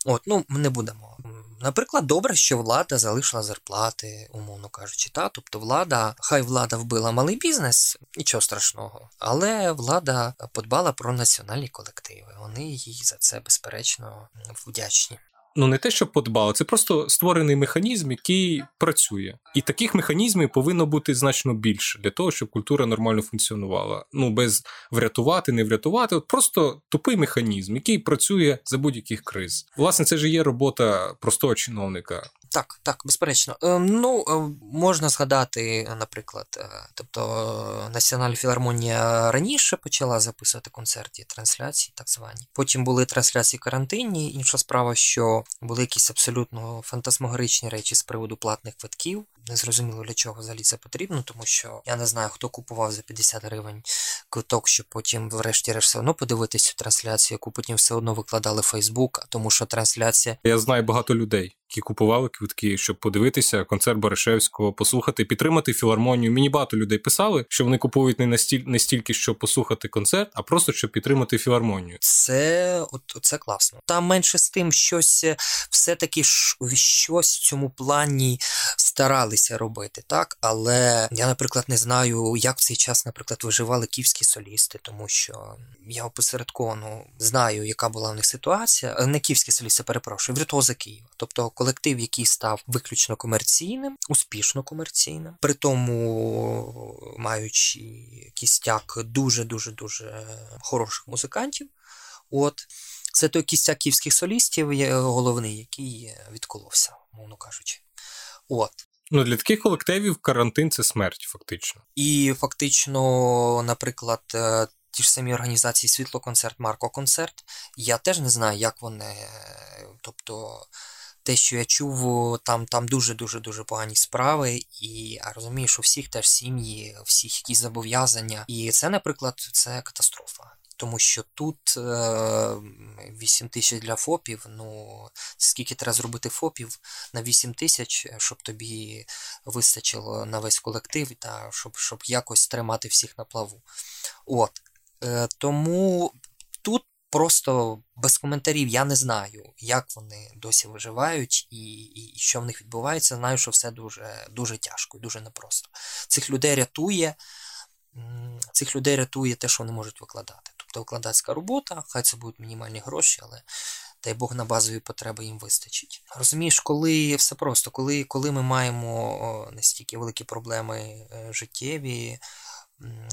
От, ну не будемо. Наприклад, добре, що влада залишила зарплати, умовно кажучи, та тобто влада, хай влада вбила малий бізнес, нічого страшного, але влада подбала про національні колективи. Вони їй за це безперечно вдячні ну не те, що подбали, це просто створений механізм, який працює. І таких механізмів повинно бути значно більше для того, щоб культура нормально функціонувала. Ну без врятувати, не врятувати, от просто тупий механізм, який працює за будь-яких криз. Власне, це ж є робота простого чиновника. Так, так, безперечно. Е, ну, е, можна згадати, наприклад, е, тобто Національна філармонія раніше почала записувати концерти, трансляції, так звані. Потім були трансляції карантинні. Інша справа, що були якісь абсолютно фантасмагоричні речі з приводу платних квитків. Не зрозуміло для чого взагалі це потрібно, тому що я не знаю, хто купував за 50 гривень квиток, щоб потім, врешті-решт, все одно подивитися цю трансляцію, яку потім все одно викладали в Фейсбук, тому що трансляція. Я знаю багато людей які купували квитки, щоб подивитися концерт Баришевського, послухати, підтримати філармонію. Мені багато людей писали, що вони купують не настіль не стільки, щоб послухати концерт, а просто щоб підтримати філармонію. Це от це класно. Там менше з тим, щось все-таки щось в цьому плані старалися робити, так але я, наприклад, не знаю, як в цей час, наприклад, виживали київські солісти, тому що я опосередковано знаю, яка була в них ситуація. Не київські солісти, перепрошую, віртуози Києва. Тобто колектив, який став виключно комерційним, успішно комерційним, при тому маючи кістяк дуже дуже дуже хороших музикантів. От це той кістяк київських солістів, головний, який відколовся, мовно кажучи. От. Ну, для таких колективів карантин це смерть, фактично. І фактично, наприклад, е, ті ж самі організації Світлоконцерт, Марко-концерт, я теж не знаю, як вони. Тобто те, що я чув, там там дуже-дуже дуже погані справи, і а розумію, що всіх теж сім'ї, всіх якісь зобов'язання. І це, наприклад, це катастрофа. Тому що тут 8 тисяч для ФОПів. Ну скільки треба зробити ФОПів на 8 тисяч, щоб тобі вистачило на весь колектив, та щоб щоб якось тримати всіх на плаву. От. Тому тут просто без коментарів я не знаю, як вони досі виживають і і, що в них відбувається. Знаю, що все дуже дуже тяжко і дуже непросто. Цих людей рятує. Цих людей рятує те, що вони можуть викладати. Тобто викладацька робота, хай це будуть мінімальні гроші, але дай Бог на базові потреби їм вистачить. Розумієш, коли все просто, коли коли ми маємо настільки великі проблеми е, життєві,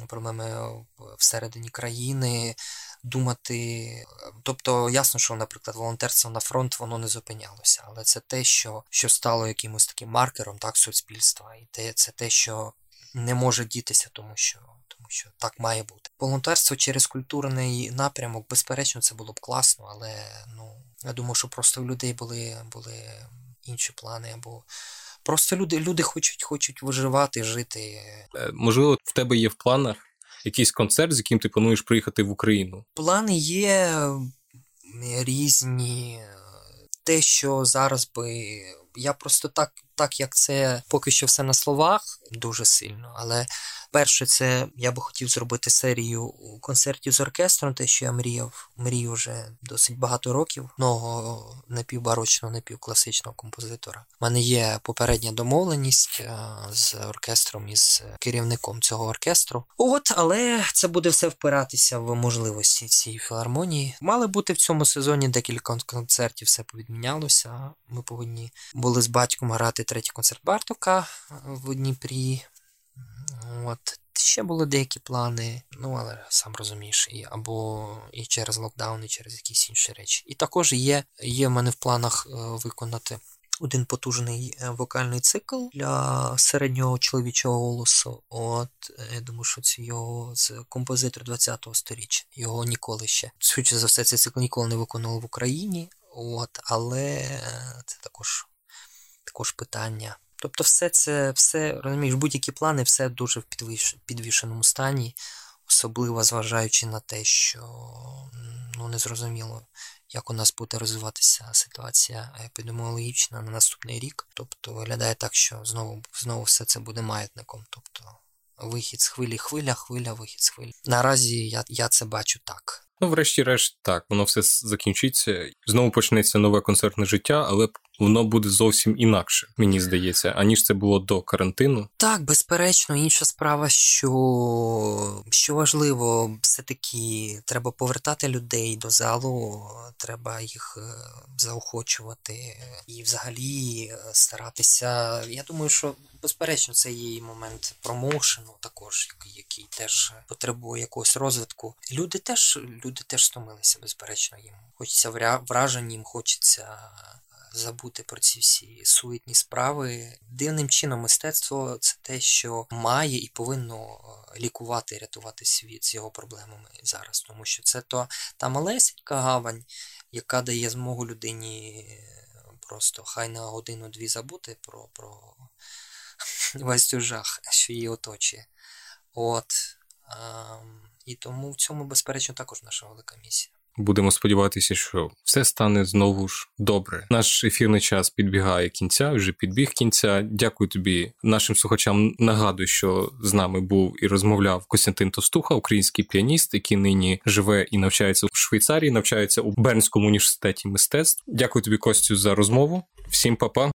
проблеми всередині країни, думати. Тобто, ясно, що, наприклад, волонтерство на фронт воно не зупинялося, але це те, що що стало якимось таким маркером так, суспільства, і те, це те, що не може дітися, тому що тому що так має бути. Волонтерство через культурний напрямок, безперечно, це було б класно, але ну я думаю, що просто в людей були були інші плани або. Просто люди люди хочуть хочуть виживати, жити. Е, можливо, в тебе є в планах якийсь концерт, з яким ти плануєш приїхати в Україну? Плани є різні. Те, що зараз би. Я просто так, так як це поки що все на словах, дуже сильно, але Перше, це я би хотів зробити серію концертів з оркестром, те, що я мріяв, мрію вже досить багато років, нового напівбарочного, напівкласичного композитора. У мене є попередня домовленість з оркестром і з керівником цього оркестру. От, але це буде все впиратися в можливості цієї філармонії. Мали бути в цьому сезоні декілька концертів, все повідмінялося. Ми повинні були з батьком грати третій концерт Бартока в Дніпрі. От. Ще були деякі плани, ну але сам розумієш, і або і через локдаун, і через якісь інші речі. І також є є в мене в планах е, виконати один потужний е, вокальний цикл для середнього чоловічого голосу. От е, я думаю, що це його з композитор 20-го сторіччя. Його ніколи ще. Швидше за все, цей цикл ніколи не виконував в Україні. От, але це також, також питання. Тобто, все це, все, розумієш, будь-які плани, все дуже в підвішеному стані, особливо зважаючи на те, що ну, незрозуміло, як у нас буде розвиватися ситуація епідеміологічна на наступний рік. Тобто виглядає так, що знову знову все це буде маятником. Тобто вихід з хвилі, хвиля, хвиля, вихід з хвилі. Наразі я, я це бачу так. Ну, врешті-решт, так, воно все закінчиться. Знову почнеться нове концертне життя, але воно буде зовсім інакше, мені здається, аніж це було до карантину. Так, безперечно, інша справа, що що важливо, все-таки треба повертати людей до залу, треба їх е, заохочувати і взагалі е, старатися. Я думаю, що безперечно це є момент промоушену, також який теж потребує якогось розвитку. Люди теж люди теж стомилися, безперечно, їм хочеться вражень, їм хочеться забути про ці всі суетні справи. Дивним чином, мистецтво це те, що має і повинно е, лікувати і рятувати світ з його проблемами зараз, тому що це то та малесенька гавань, яка дає змогу людині е, просто хай на годину-дві забути про про <laughs> весь цей жах, що її оточує. От. І тому в цьому, безперечно, також наша велика місія. Будемо сподіватися, що все стане знову ж добре. Наш ефірний час підбігає кінця, вже підбіг кінця. Дякую тобі, нашим слухачам. Нагадую, що з нами був і розмовляв Костянтин Тостуха, український піаніст, який нині живе і навчається в Швейцарії, навчається у Бернському університеті мистецтв. Дякую тобі, Костю, за розмову. Всім па-па.